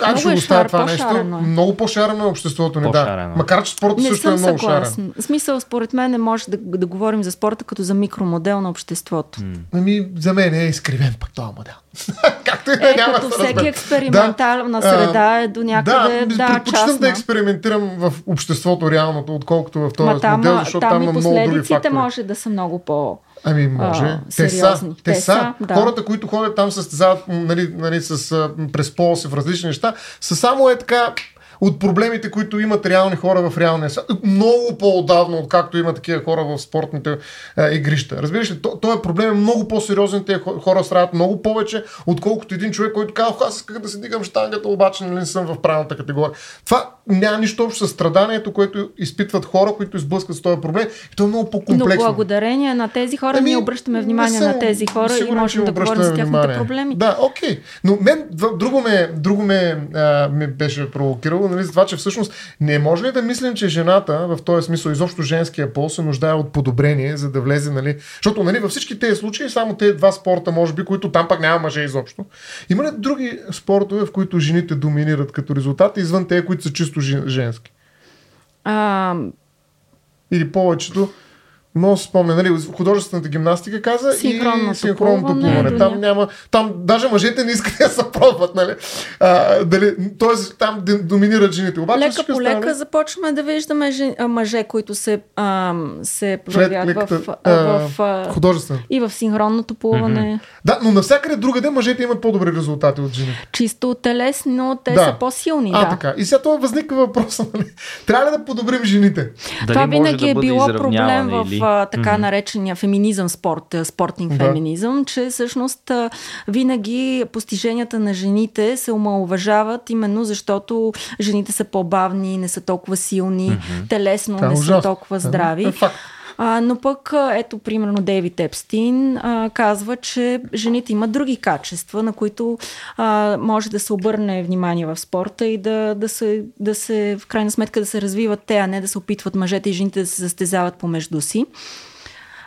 аз ще е оставя това нещо. Е. Много по-шарено е обществото ни, да. Макар, че спорта не също е много шарен. Смисъл, според мен, не може да, да говорим за спорта като за микромодел на обществото. Ами, за мен е изкривен пак този модел. Както и да е, няма като всеки експериментална да, среда е до някъде да, да предпочитам да експериментирам в обществото реалното, отколкото в този там, модел, защото там, там има много други фактори. може да са много по... Ами може. А, те са. Те, те са. Да. Хората, които ходят там състезават нали, нали, с, през полоси в различни неща, са само е така от проблемите, които имат реални хора в реалния свят. Много по-отдавна, откакто има такива хора в спортните а, игрища. Разбираш ли, то, този проблем е много по-сериозен. Тези хора страдат много повече, отколкото един човек, който казва, аз исках да се дигам штангата, обаче нали не съм в правилната категория. Това няма нищо общо с страданието, което изпитват хора, които изблъскат с този проблем. И то е много по-комплексно. Но благодарение на тези хора ами, ние обръщаме внимание съм, на тези хора и можем да говорим за тяхните проблеми. Да, окей. Okay. Но мен друго ме, друго ме, а, ме беше провокирало нали, за това, че всъщност не може ли да мислим, че жената, в този смисъл, изобщо женския пол, се нуждае от подобрение, за да влезе, нали? Защото нали, във всички тези случаи, само тези два спорта, може би, които там пак няма мъже изобщо. Има ли други спортове, в които жените доминират като резултат, извън тези, които са чисто женски? А... Или повечето много се спомня, нали, художествената гимнастика каза синхронното и синхронното плуване. Там няма, там даже мъжете не искат да се пробват, нали. А, дали, тоест там доминират жените. Обаче, лека по лека стане... започваме да виждаме жен, мъже, които се, а, се проявят в, в, в, в художествено. И в синхронното плуване. Mm-hmm. Да, но навсякъде другаде мъжете имат по-добри резултати от жените. Чисто телесно, те да. са по-силни. А, да. така. И сега това възниква въпроса, нали? Трябва ли да подобрим жените? Дали това винаги да е било проблем в или така наречения феминизъм спорт, спортинг да. феминизъм, че всъщност винаги постиженията на жените се омалуважават именно защото жените са по-бавни, не са толкова силни, телесно Това е не ужас. са толкова здрави. Е, а, но пък, ето, примерно, Дейвид Епстин а, казва, че жените имат други качества, на които а, може да се обърне внимание в спорта и да, да, се, да се, в крайна сметка, да се развиват те, а не да се опитват мъжете и жените да се състезават помежду си.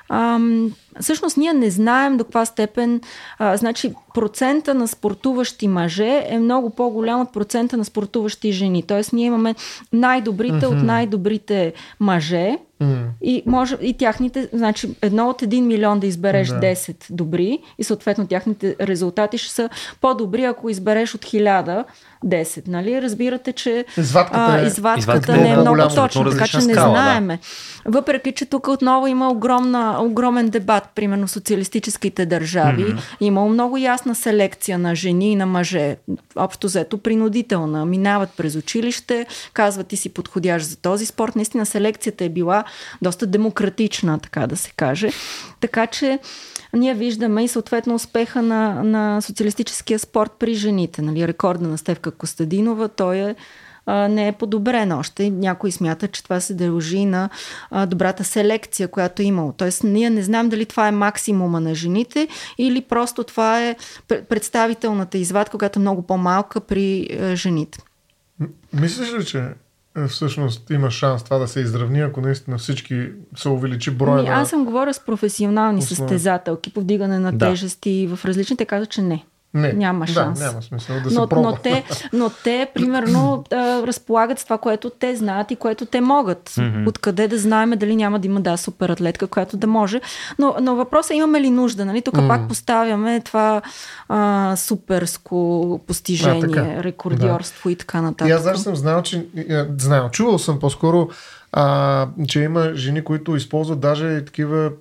Ам, всъщност ние не знаем до каква степен, а, значи процента на спортуващи мъже е много по-голям от процента на спортуващи жени. Тоест ние имаме най-добрите mm-hmm. от най-добрите мъже, Mm. И, може, и тяхните, значи едно от един милион да избереш да. 10 добри и съответно тяхните резултати ще са по-добри, ако избереш от хиляда 10. Нали? Разбирате, че извадката, а, е, извадката, извадката не е, е много точна, така че не скала, знаеме. Да. Въпреки, че тук отново има огромна, огромен дебат, примерно социалистическите държави. Mm-hmm. Имало много ясна селекция на жени и на мъже. Общо взето принудителна. Минават през училище, казват ти си подходящ за този спорт. Наистина селекцията е била доста демократична, така да се каже. Така че ние виждаме и съответно успеха на, на социалистическия спорт при жените. Нали, рекорда на Стевка Костадинова, той е а, не е подобрен още. Някои смятат, че това се дължи на а, добрата селекция, която е имало. Тоест, ние не знам дали това е максимума на жените или просто това е представителната извадка, която е много по-малка при а, жените. Мислиш ли, че е, всъщност има шанс това да се изравни, ако наистина всички се увеличи броя Ми, на... Аз съм говоря с професионални Основа. състезателки, повдигане на Да. тежести в различните, казват, че не. Не, Няма да, шанс. няма смисъл да но, се пробва. но, те, но те, примерно, а, разполагат с това, което те знаят и което те могат. Мгм. Откъде да знаем дали няма да има да супер атлетка, която да може. Но, но въпросът е имаме ли нужда? Нали? Тук М. пак поставяме това а, суперско постижение, А, така. рекордьорство и така нататък. И аз даже съм знал, че... Знал, чувал съм по-скоро, а, че има жени, които използват даже и такива,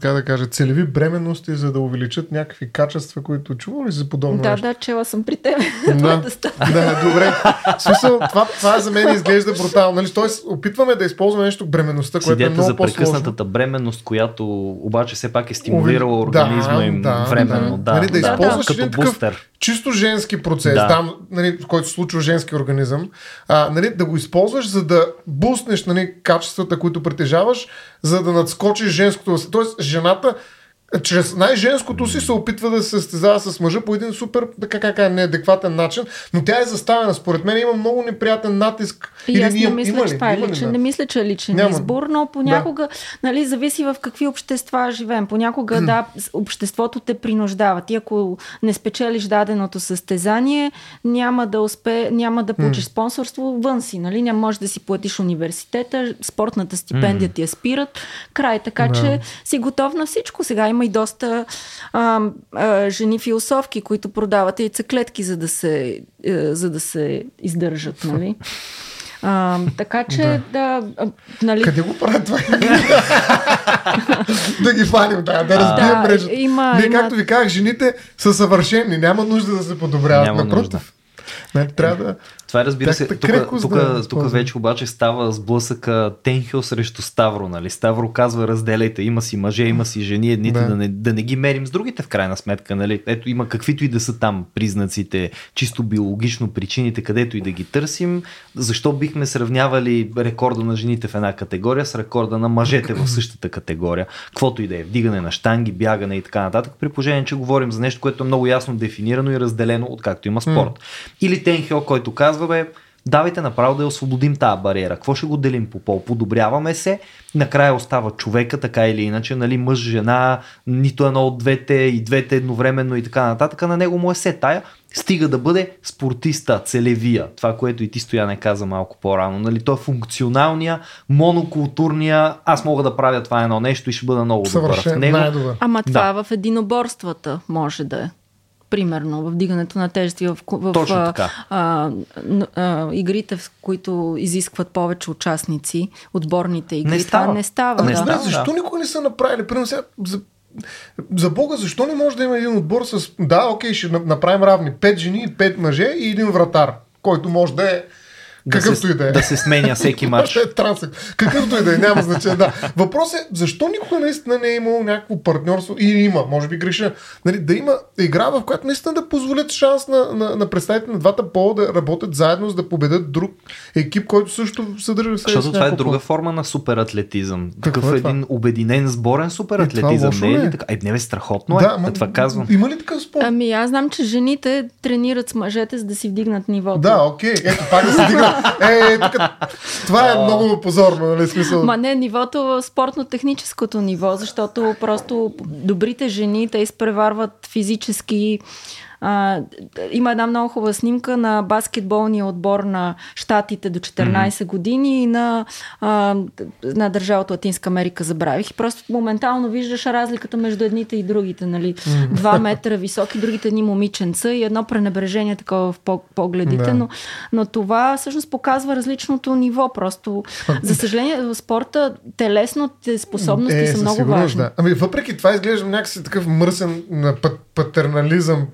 как да кажа, целеви бременности, за да увеличат някакви качества, които чувал ли за подобно Да, нещо? да, чела съм при теб. Да. Твоята стая. Да, добре. В смисъл, това, това за мен изглежда брутално. Нали? Тоест, опитваме да използваме нещо бременността, което е Седята много за прекъснатата бременност, която обаче все пак е стимулирала организма да, им да, временно. да. Да, Нали, да да, използваш като един такъв бустер. Чисто женски процес, Да. там, нали, в който се случва женски организъм, а, нали, да го използваш, за да буснеш нали, качествата, които притежаваш, за да надскочиш женското. Тоест, жената чрез най-женското си се опитва да се състезава с мъжа по един супер, така как неадекватен начин, но тя е заставена. Според мен има много неприятен натиск. И аз не мисля, има ли? че това е Има ли личен. Не мисля, че е личен Няма. избор, но понякога, нали, зависи в какви общества живеем. Понякога, да, обществото те принуждава. Ти ако не спечелиш даденото състезание, няма да успе, няма да получиш спонсорство вън си, нали? Няма може да си платиш университета, спортната стипендия ти я спират. Край, така Да. че си готов на всичко. Сега има и доста а, а, жени философки, които продават яйцеклетки, за да се, е, за да се издържат, нали? А, така че, да, а, нали, Къде го правят това? да ги фаним, да, да разбием Да, мрежата. има- Ние, има- както ви казах, жените са съвършени, няма нужда да се подобряват. Няма Напротив. нужда. Нали, трябва да... Това е, разбира се, тук, вече обаче става сблъсъка Тенхио срещу Ставро, нали? Ставро казва разделяйте, има си мъже, има си жени, едните Да. да, не, да не ги мерим с другите в крайна сметка, нали? Ето има каквито и да са там признаците, чисто биологично причините, където и да ги търсим. Защо бихме сравнявали рекорда на жените в една категория с рекорда на мъжете в същата категория? Каквото и да е, вдигане на штанги, бягане и така нататък, при положение, че говорим за нещо, което е много ясно дефинирано и разделено, откакто има спорт. Или Тенхио, който казва, бе, давайте направо да я освободим тази бариера. Какво ще го делим по пол? Подобряваме се, накрая остава човека, така или иначе, нали, мъж, жена, нито едно от двете и двете едновременно и така нататък. На него му е се тая, стига да бъде спортиста, целевия. Това, което и ти Стояне каза малко по-рано. Нали, той е функционалния, монокултурния, аз мога да правя това едно нещо и ще бъда много добър в него. най-добър. ама Да. това в единоборствата може да е. Примерно, в дигането на тежести, в, в а, а, а, игрите, в които изискват повече участници, отборните игри, Не това става. не става. Не да. става. Да, защо никога не са направили? Примерно сега, за, за Бога, защо не може да има един отбор с... Да, окей, ще на- направим равни. Пет жени, пет мъже и един вратар, който може да е какъвто се, и да е. да се сменя всеки матч. Е. Какъвто и да е, няма значение. Да. Въпрос е, защо никога наистина не е имало някакво партньорство или има, може би греша, нали, да има игра, в която наистина да позволят шанс на, на, на представителите на двата пола да работят заедно, за да победят друг екип, който също съдържа си Защото това е друга форма на суператлетизъм. Такъв е това? един обединен сборен суператлетизъм. лошо Не е ли е? така? Е, не бе, страхотно е. Да, Да, ма, това казвам. Има ли такъв спорт? Ами аз знам, че жените тренират с мъжете, за да си вдигнат нивото. Да, окей. Ето, пак да се дигна. Е, тук, това е много позорно, нали? Смисъл. Ма не, нивото в спортно-техническото ниво, защото просто добрите жени, те изпреварват физически. А, има една много хубава снимка на баскетболния отбор на щатите до 14 mm-hmm. години и на, а, на държавата Латинска Америка, забравих. И просто моментално виждаш разликата между едните и другите. Нали? Два метра високи, другите ни момиченца и едно пренебрежение такова в по- погледите. Да. Но, но това всъщност показва различното ниво. Просто, за съжаление, в спорта телесните способности е, са много важни. Да. Ами въпреки това изглежда някакси такъв мръсен пат- патернализъм,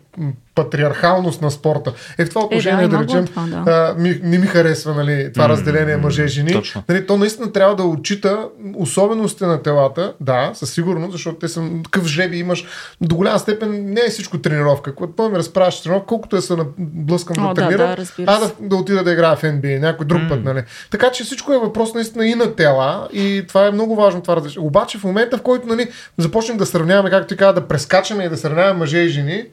патриархалност на спорта. Е в това отношение, да, да, има речем, това, да. а, ми, не ми харесва нали, това М, разделение мъже-жени. Нали, то наистина трябва да отчита особеностите на телата, да, със сигурност, защото те са такъв жреби имаш. До голяма степен не е всичко тренировка. Когато ме разправяш тренировка, колкото е се блъскам О, да да, тренирам, да, разбира а да, да отида да играя в NBA някой друг М. път. Нали. Така че всичко е въпрос наистина и на тела и това е много важно това различие. Обаче в момента, в който нали, започнем да сравняваме, както ти каза, да прескачаме и да сравняваме мъже и жени,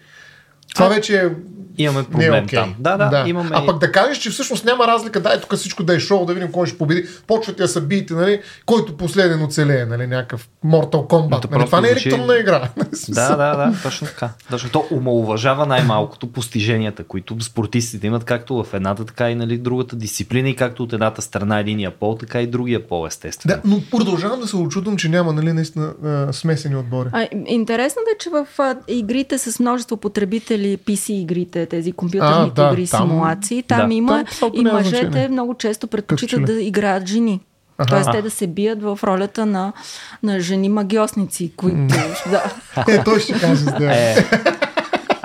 това вече е Имаме не проблем е окей. там. Да, да, имаме. А пък да кажеш, че всъщност няма разлика, дай тук всичко да е шоу, да видим кой ще победи. Почвате да са биете, нали? Който последен оцелее, нали? Някакъв Mortal Kombat. Нали? Това не е звучи- електронна игра. Да, да, да, точно така. Точно. То омалуважава най-малкото постиженията, които спортистите имат както в едната, така и нали, другата дисциплина и както от едната страна единия пол, така и другия пол, естествено. Да, но продължавам да се очудвам, че няма нали, наистина а, смесени отбори. А, интересното е, че в а, игрите с множество потребители, PC игрите, тези компютърните А, да, игри, там- симулации, там да. има Там и мъжете значение. много често предпочитат да играят жени. Аха. Тоест те да се бият в ролята на, на жени магиосници, които... да. Е, той ще каже да. Е,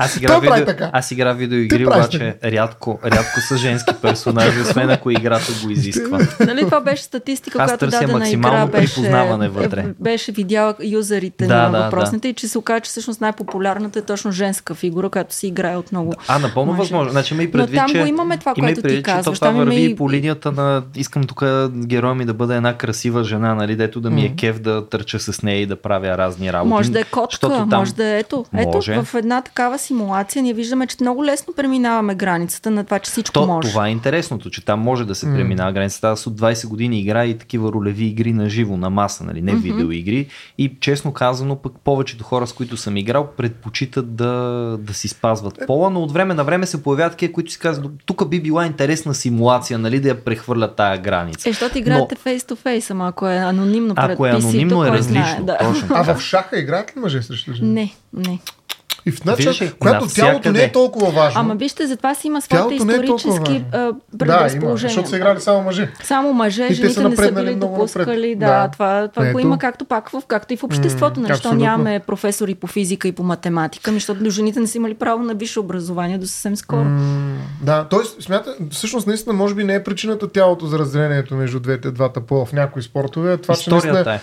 аз игра, Той видео, така. аз игра видеоигри, обаче рядко, рядко са женски персонажи, освен ако играта го изисква. Нали, това беше статистика, Аз която дадена максимално игра беше, вътре. беше видяла юзерите Да, на да, въпросните и че се оказа, че всъщност най-популярната е точно женска фигура, която се играе от много. А, напълно мъже. възможно. Значи има и Но предвид, там че, го имаме това, има което ти предвид, че казваш. Това Там върви и- по линията на искам тук героя ми да бъде една красива жена, нали, дето да ми е кев да търча с нея и да правя разни работи. Може да е котка, там- може да е ето. Ето, Може. в една такава симулация ние виждаме, че много лесно преминаваме границата на това, че всичко То, може. това е интересното, че там може да се преминава границата. Аз от 20 години играя и такива ролеви игри на живо, на маса, нали, не видеоигри. И честно казано, пък повечето хора, с които съм играл, предпочитат да, да си спазват пола, но от време на време се появяват такива, които си казват, тук би била интересна симулация, нали, да я прехвърля тая граница. Е, защото играете фейс то фейс, ама ако е анонимно пред Ако е анонимно е кой различно. Знае, да. Точно. А в шаха играят ли мъже срещу жени? Не, не. И в начина, Виждаш ли, която навсякъде. тялото не е толкова важно. Ама вижте, затова си има своите е исторически а, важно. да, има, предразположения. защото са играли само мъже. Само мъже, И те са жените не са били допускали. Да, Да. това, това го има както пак, в, както и в обществото. М, Нали, нямаме професори по физика и по математика, ами, защото жените не са имали право на висше образование до съвсем скоро. М, Да, т.е. смята, всъщност наистина може би не е причината тялото за разделението между двете, двата пола в някои спортове, това, че наистина Историята е.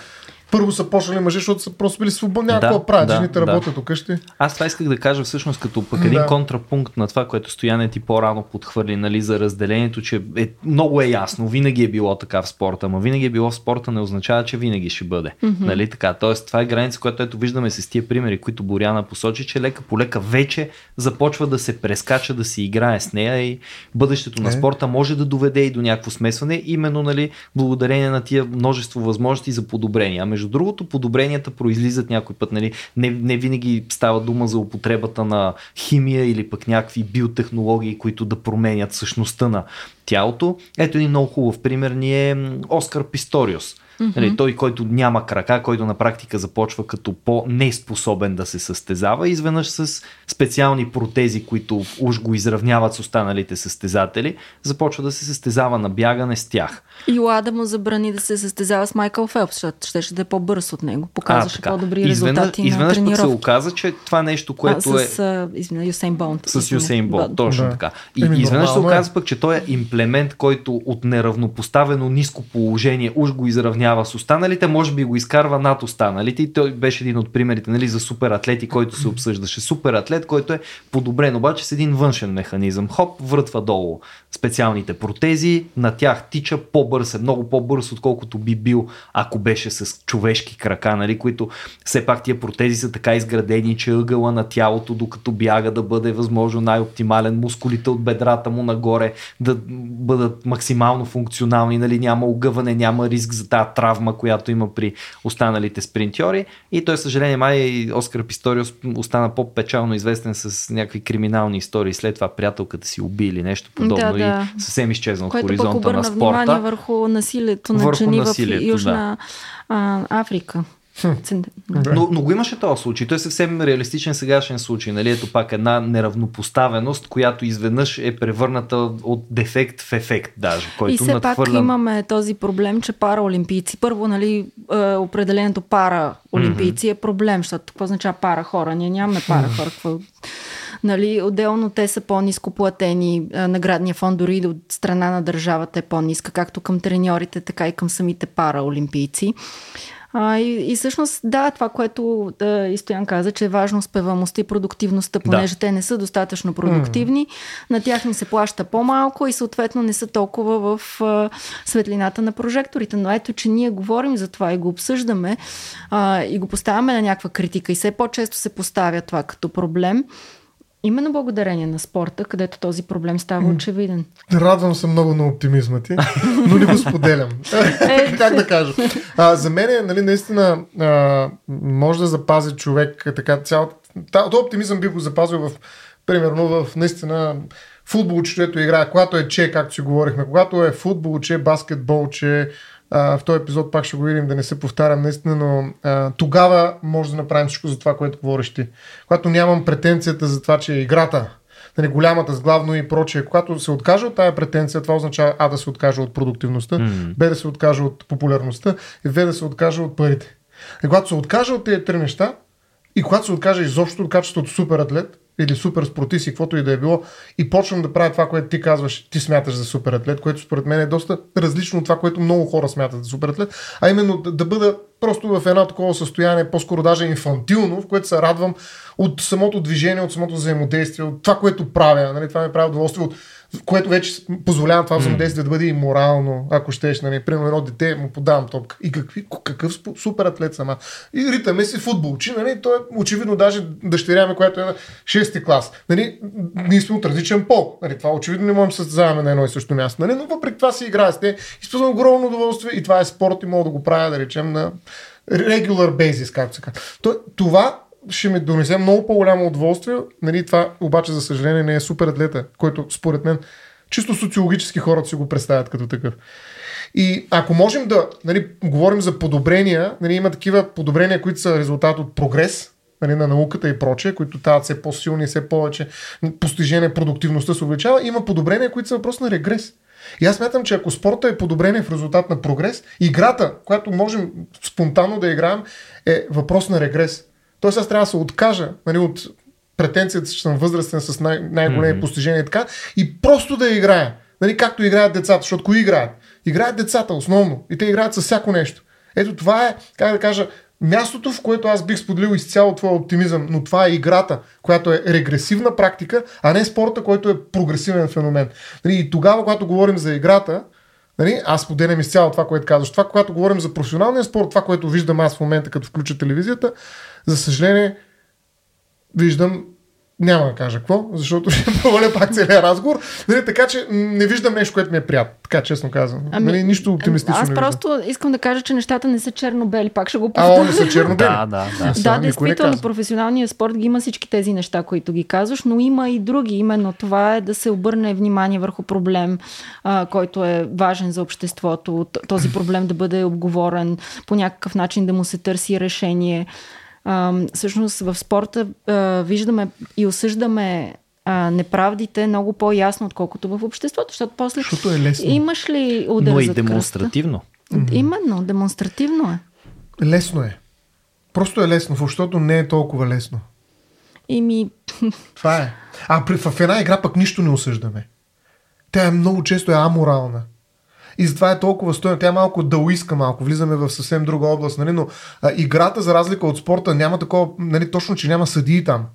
Първо са почнали мъже, защото са просто били свободни, Да, ако правят, да, жените да. работят къщи. Аз това исках да кажа всъщност като пък един Да. контрапункт на това, което Стояне ти по-рано подхвърли нали, за разделението, че е, много е ясно, винаги е било така в спорта, ама винаги е било в спорта не означава, че винаги ще бъде. Mm-hmm. Нали, така? Тоест това е граница, която ето виждаме с тия примери, които Боряна посочи, че лека по лека вече започва да се прескача, да се играе с нея и бъдещето на Е. спорта може да доведе и до някакво смесване, именно нали, благодарение на тия множество възможности за подобрения. Между другото, подобренията произлизат някой път. Нали, не, не винаги става дума за употребата на химия или пък някакви биотехнологии, които да променят същността на тялото. Ето един много хубав пример ни е Оскар Писториус. Нали, той, който няма крака, който на практика започва като по-неспособен да се състезава, изведнъж с специални протези, които уж го изравняват с останалите състезатели, започва да се състезава на бягане с тях. И Лада му забрани да се състезава с Майкъл Фелпс, защото щеше да е по-бърз от него. Показваше по-добри Изведнъж- резултати на Изведнъж се оказа, че това нещо, което а, е... с, а, извиня, Юсейн Болт. С Юсейн Болт, точно Да. така. И Еми, изведнъж се е. оказа пък, че той е имплемент, който от неравнопоставено ниско положение уж го изравнява с останалите, може би го изкарва над останалите. И той беше един от примерите нали, за супер атлети, който се обсъждаше. Супер атлет, който е подобрен обаче с един външен механизъм. Хоп, въртва долу специалните протези, на тях тича по-бърз, е много по-бърз, отколкото би бил, ако беше с човешки крака, нали, които все пак тия протези са така изградени, че ъгъла на тялото, докато бяга да бъде възможно най-оптимален, мускулите от бедрата му нагоре да бъдат максимално функционални, нали, няма огъване, няма риск за тази травма, която има при останалите спринтьори. И той, съжаление, май Оскар Писториус остана по-печално известен с някакви криминални истории. След това приятелката си уби или нещо подобно Да, да. и съвсем изчезна от хоризонта на внимание спорта. върху насилието на Върху жени насилието, в Южна а, Африка. Но, но го имаше този случай. Той е съвсем реалистичен сегашен случай. Нали? Ето пак една неравнопоставеност, която изведнъж е превърната от дефект в ефект даже, който и все надхвърля... пак имаме този проблем, че параолимпийци. Първо, нали, е, определението пара олимпийци е проблем, защото какво означава пара хора? Ние нямаме пара хора. Какво... Нали, отделно те са по-низко платени, наградния фонд дори от страна на държавата е по-ниска, както към треньорите, така и към самите параолимпийци. А, и, и всъщност, да, това, което да, и Стоян каза, че е важно успеваемостта и продуктивността, понеже да. те не са достатъчно продуктивни, mm. на тях им се плаща по-малко и съответно не са толкова в а, светлината на прожекторите. Но ето, че ние говорим за това и го обсъждаме а, и го поставяме на някаква критика и все по-често се поставя това като проблем. Именно благодарение на спорта, където този проблем става очевиден. Радвам се много на оптимизма ти, но не го споделям. Е, как да кажа? А, за мен е, нали, наистина а, може да запази човек така цялата... Този оптимизъм би го запазил в, примерно, в наистина футбол, чето играе, когато е че, както си говорихме, когато е футбол, че, баскетбол, че, а, в този епизод пак ще го видим, да не се повтарям наистина, но а, тогава може да направим всичко за това, което говориш ти. Когато нямам претенцията за това, че е играта, нали, голямата с главно и прочее, когато се откаже от тая претенция, това означава А да се откаже от продуктивността, mm-hmm. Б да се откаже от популярността и В да се откаже от парите. И когато се откаже от тези три неща и когато се откаже изобщо от качеството супер атлет, или супер спортист и каквото и да е било и почвам да правя това, което ти казваш, ти смяташ за супер атлет, което според мен е доста различно от това, което много хора смятат за супер атлет, а именно да, да бъда просто в едно такова състояние, по-скоро даже инфантилно, в което се радвам от самото движение, от самото взаимодействие, от това, което правя. Нали, това ми прави удоволствие от което вече позволява това взаимодействие да бъде и морално, ако щеш, нали, примерно едно дете му подавам топка. И какви, какъв супер атлет сама. И ритаме си футболчи, нали, той е очевидно даже дъщеря ми, която е на 6 клас. Нали, ние сме от различен пол. Нали, това очевидно не можем да състезаваме на едно и също място. Нали, но въпреки това си играе с те. Изпълзвам огромно удоволствие и това е спорт и мога да го правя, да речем, на regular basis, както се казва. Това ще ми донесе много по-голямо удоволствие. Нали, това обаче, за съжаление, не е супер атлета, който според мен чисто социологически хората си го представят като такъв. И ако можем да нали, говорим за подобрения, нали, има такива подобрения, които са резултат от прогрес, нали, на науката и прочее, които стават все по-силни, все повече постижение, продуктивността се увеличава, има подобрения, които са въпрос на регрес. И аз смятам, че ако спорта е подобрение в резултат на прогрес, играта, която можем спонтанно да играем, е въпрос на регрес. Тоест аз трябва да се откажа нали, от претенцията, че съм възрастен с най- най-големи mm-hmm. постижения и така, и просто да играя. Нали, както играят децата, защото кои играят? Играят децата основно и те играят с всяко нещо. Ето това е, как да кажа, мястото, в което аз бих споделил изцяло твоя оптимизъм, но това е играта, която е регресивна практика, а не спорта, който е прогресивен феномен. Нали, и тогава, когато говорим за играта, Нали? Аз поделям изцяло това, което казваш. Това, когато говорим за професионалния спорт, това, което виждам аз в момента, като включа телевизията, за съжаление, виждам няма да кажа какво, защото ще проваля пак целият разговор. Нали, така че не виждам нещо, което ми е приятно. Така честно казвам. Ами, нали, нищо оптимистично. Аз просто виждам. искам да кажа, че нещата не са черно-бели. Пак ще го повторя. А, не са черно-бели. да, да, да. Да, действително, професионалният спорт ги има всички тези неща, които ги казваш, но има и други. Именно това е да се обърне внимание върху проблем, а, който е важен за обществото. Този проблем да бъде обговорен по някакъв начин, да му се търси решение а, всъщност в спорта а, виждаме и осъждаме а, неправдите много по-ясно, отколкото в обществото, защото после защото е лесно. имаш ли удар Но и демонстративно. Кръста? Именно, демонстративно е. Лесно е. Просто е лесно, защото не е толкова лесно. И ми... Това е. А при, в една игра пък нищо не осъждаме. Тя е много често е аморална. И затова е толкова стоена. Тя е малко даоиска малко. Влизаме в съвсем друга област. Нали? Но а, играта, за разлика от спорта, няма такова, нали, точно, че няма съдии там.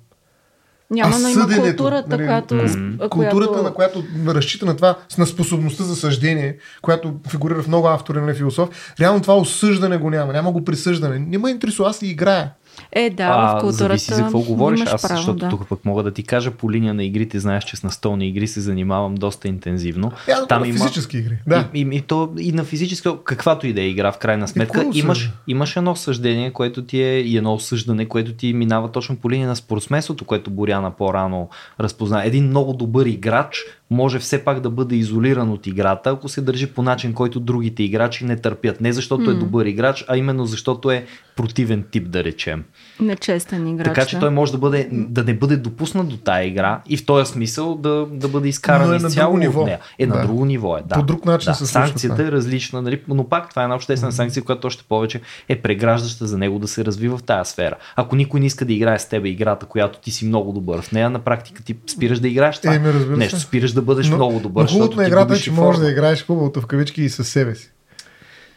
Няма, но има културата, нали, която... Mm-hmm. Културата, която... на която разчита на това, на способността за съждение, която фигурира в много автори на нали, философ, реално това осъждане го няма, няма го присъждане. Не ме интересува, аз и играя. Е, да, а, в културата зависи за какво говориш. Аз, право, защото да. тук пък мога да ти кажа по линия на игрите, знаеш, че с настолни игри се занимавам доста интензивно. Е, Там на има физически игри. Да. И, и, и, то, и на физически, каквато и да е игра, в крайна сметка, имаш, имаш едно съждение, което ти е и едно осъждане, което ти минава точно по линия на спортсменството, което Боряна по-рано разпозна. Един много добър играч може все пак да бъде изолиран от играта, ако се държи по начин, който другите играчи не търпят. Не защото mm. е добър играч, а именно защото е противен тип, да речем. Нечестен играч. Така че той може да, бъде, да не бъде допуснат до тая игра и в този смисъл да, да бъде изкаран Но е на изцяло друго от ниво. нея. Е, на Да. друго ниво е. Да. По друг начин да. се случва Санкцията е различна, нали? но пак това е една обществена санкция, която още повече е преграждаща за него да се развива в тази сфера. Ако никой не иска да играе с теб играта, която ти си много добър в нея, на практика ти спираш да играеш това. Се. Нещо спираш да бъдеш много добър. Но хубавото на ти играта е, че можеш да играеш хубавото в кавички и със себе си.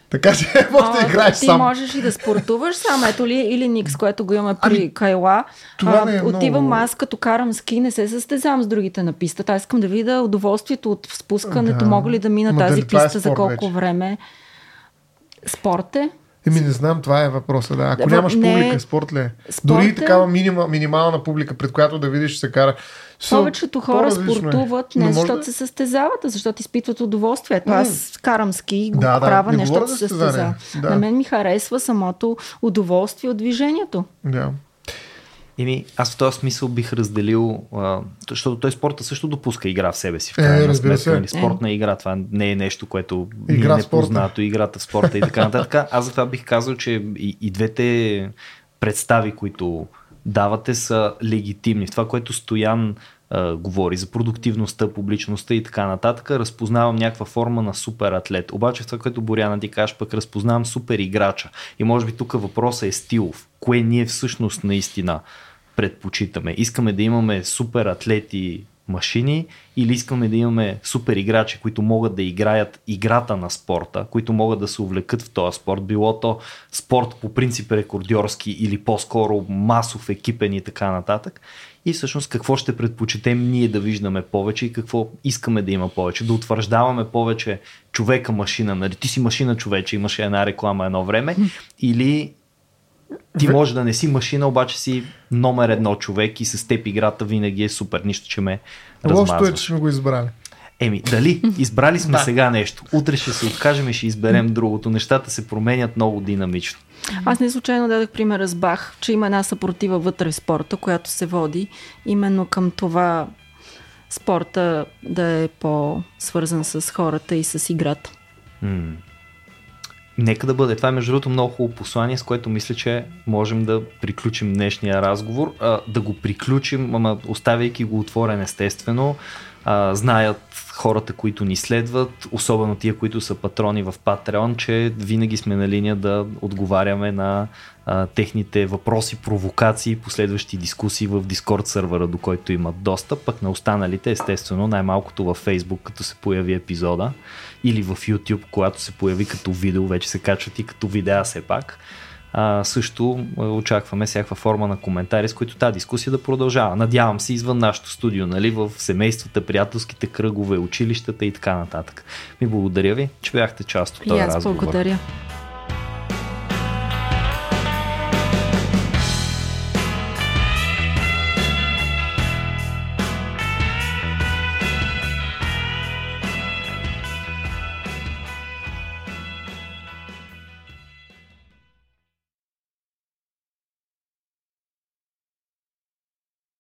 Така че можеш да А, играеш ти сам. можеш и да спортуваш сам, ето ли, или Никс, което го имаме при Ами, Кайла. това ми е отивам много- аз, като карам ски, не се състезавам с другите на пистата. Аз искам да видя удоволствието от спускането, Да. мога ли да мина Ма тази е писта за спорт колко вече? време. Спорт е. Еми не знам, това е въпроса. Да. Ако Да, нямаш не, публика, спорт ли е? Дори и такава минима, минимална публика, пред която да видиш, се кара. Со- Повечето хора е. спортуват не защото да- се състезават, а защото изпитват удоволствие. Ето аз карам ски и го Да, да, правя не не говоря защото за се състезавам. Да. На мен ми харесва самото удоволствие от движението. Да. Еми, аз в този смисъл бих разделил, а, защото той спорта също допуска игра в себе си. В Е, крайна разбира сметка, се. нали, спортна игра, това не е нещо, което Игра ни е непознато, играта в спорта и така нататък. Аз затова бих казал, че и, и двете представи, които давате, са легитимни. В това, което Стоян говори за продуктивността, публичността и така нататък, разпознавам някаква форма на супер атлет. Обаче това, което Боряна ти кажеш, пък разпознавам супер играча. И може би тук въпросът е стилов. Кое ние всъщност наистина предпочитаме? Искаме да имаме супер атлети машини или искаме да имаме супер играчи, които могат да играят играта на спорта, които могат да се увлекат в този спорт, било то спорт по принцип рекордьорски или по-скоро масов, екипен и така нататък. И всъщност какво ще предпочетем ние да виждаме повече и какво искаме да има повече. Да утвърждаваме повече човека-машина. Нали? Ти си машина човече, имаше една реклама едно време. Или ти може да не си машина, обаче си номер едно човек и с теб играта винаги е супер. Нищо, че ме Лошото е, че размазваш. сме го избрали. Еми, дали? Избрали сме сега нещо. Утре ще се откажем и ще изберем другото. Нещата се променят много динамично. Аз не случайно дадах примера с Бах, че има една съпротива вътре в спорта, която се води именно към това спорта да е по-свързан с хората и с играта. М. Нека да бъде. Това е между другото много хубаво послание, с което мисля, че можем да приключим днешния разговор. А, да го приключим, ама оставяйки го отворен естествено. А, знаят хората, които ни следват, особено тия, които са патрони в Patreon, че винаги сме на линия да отговаряме на а, техните въпроси, провокации, последващи дискусии в Discord сервера, до който имат достъп, пък на останалите, естествено, най-малкото във Facebook, като се появи епизода, или в YouTube, когато се появи като видео, вече се качват и като видеа все пак. А, също очакваме всякаква форма на коментари, с които тази дискусия да продължава. Надявам се извън нашото студио, нали, в семействата, приятелските кръгове, училищата и така нататък. Ми благодаря ви, че бяхте част от този аз разговор. благодаря.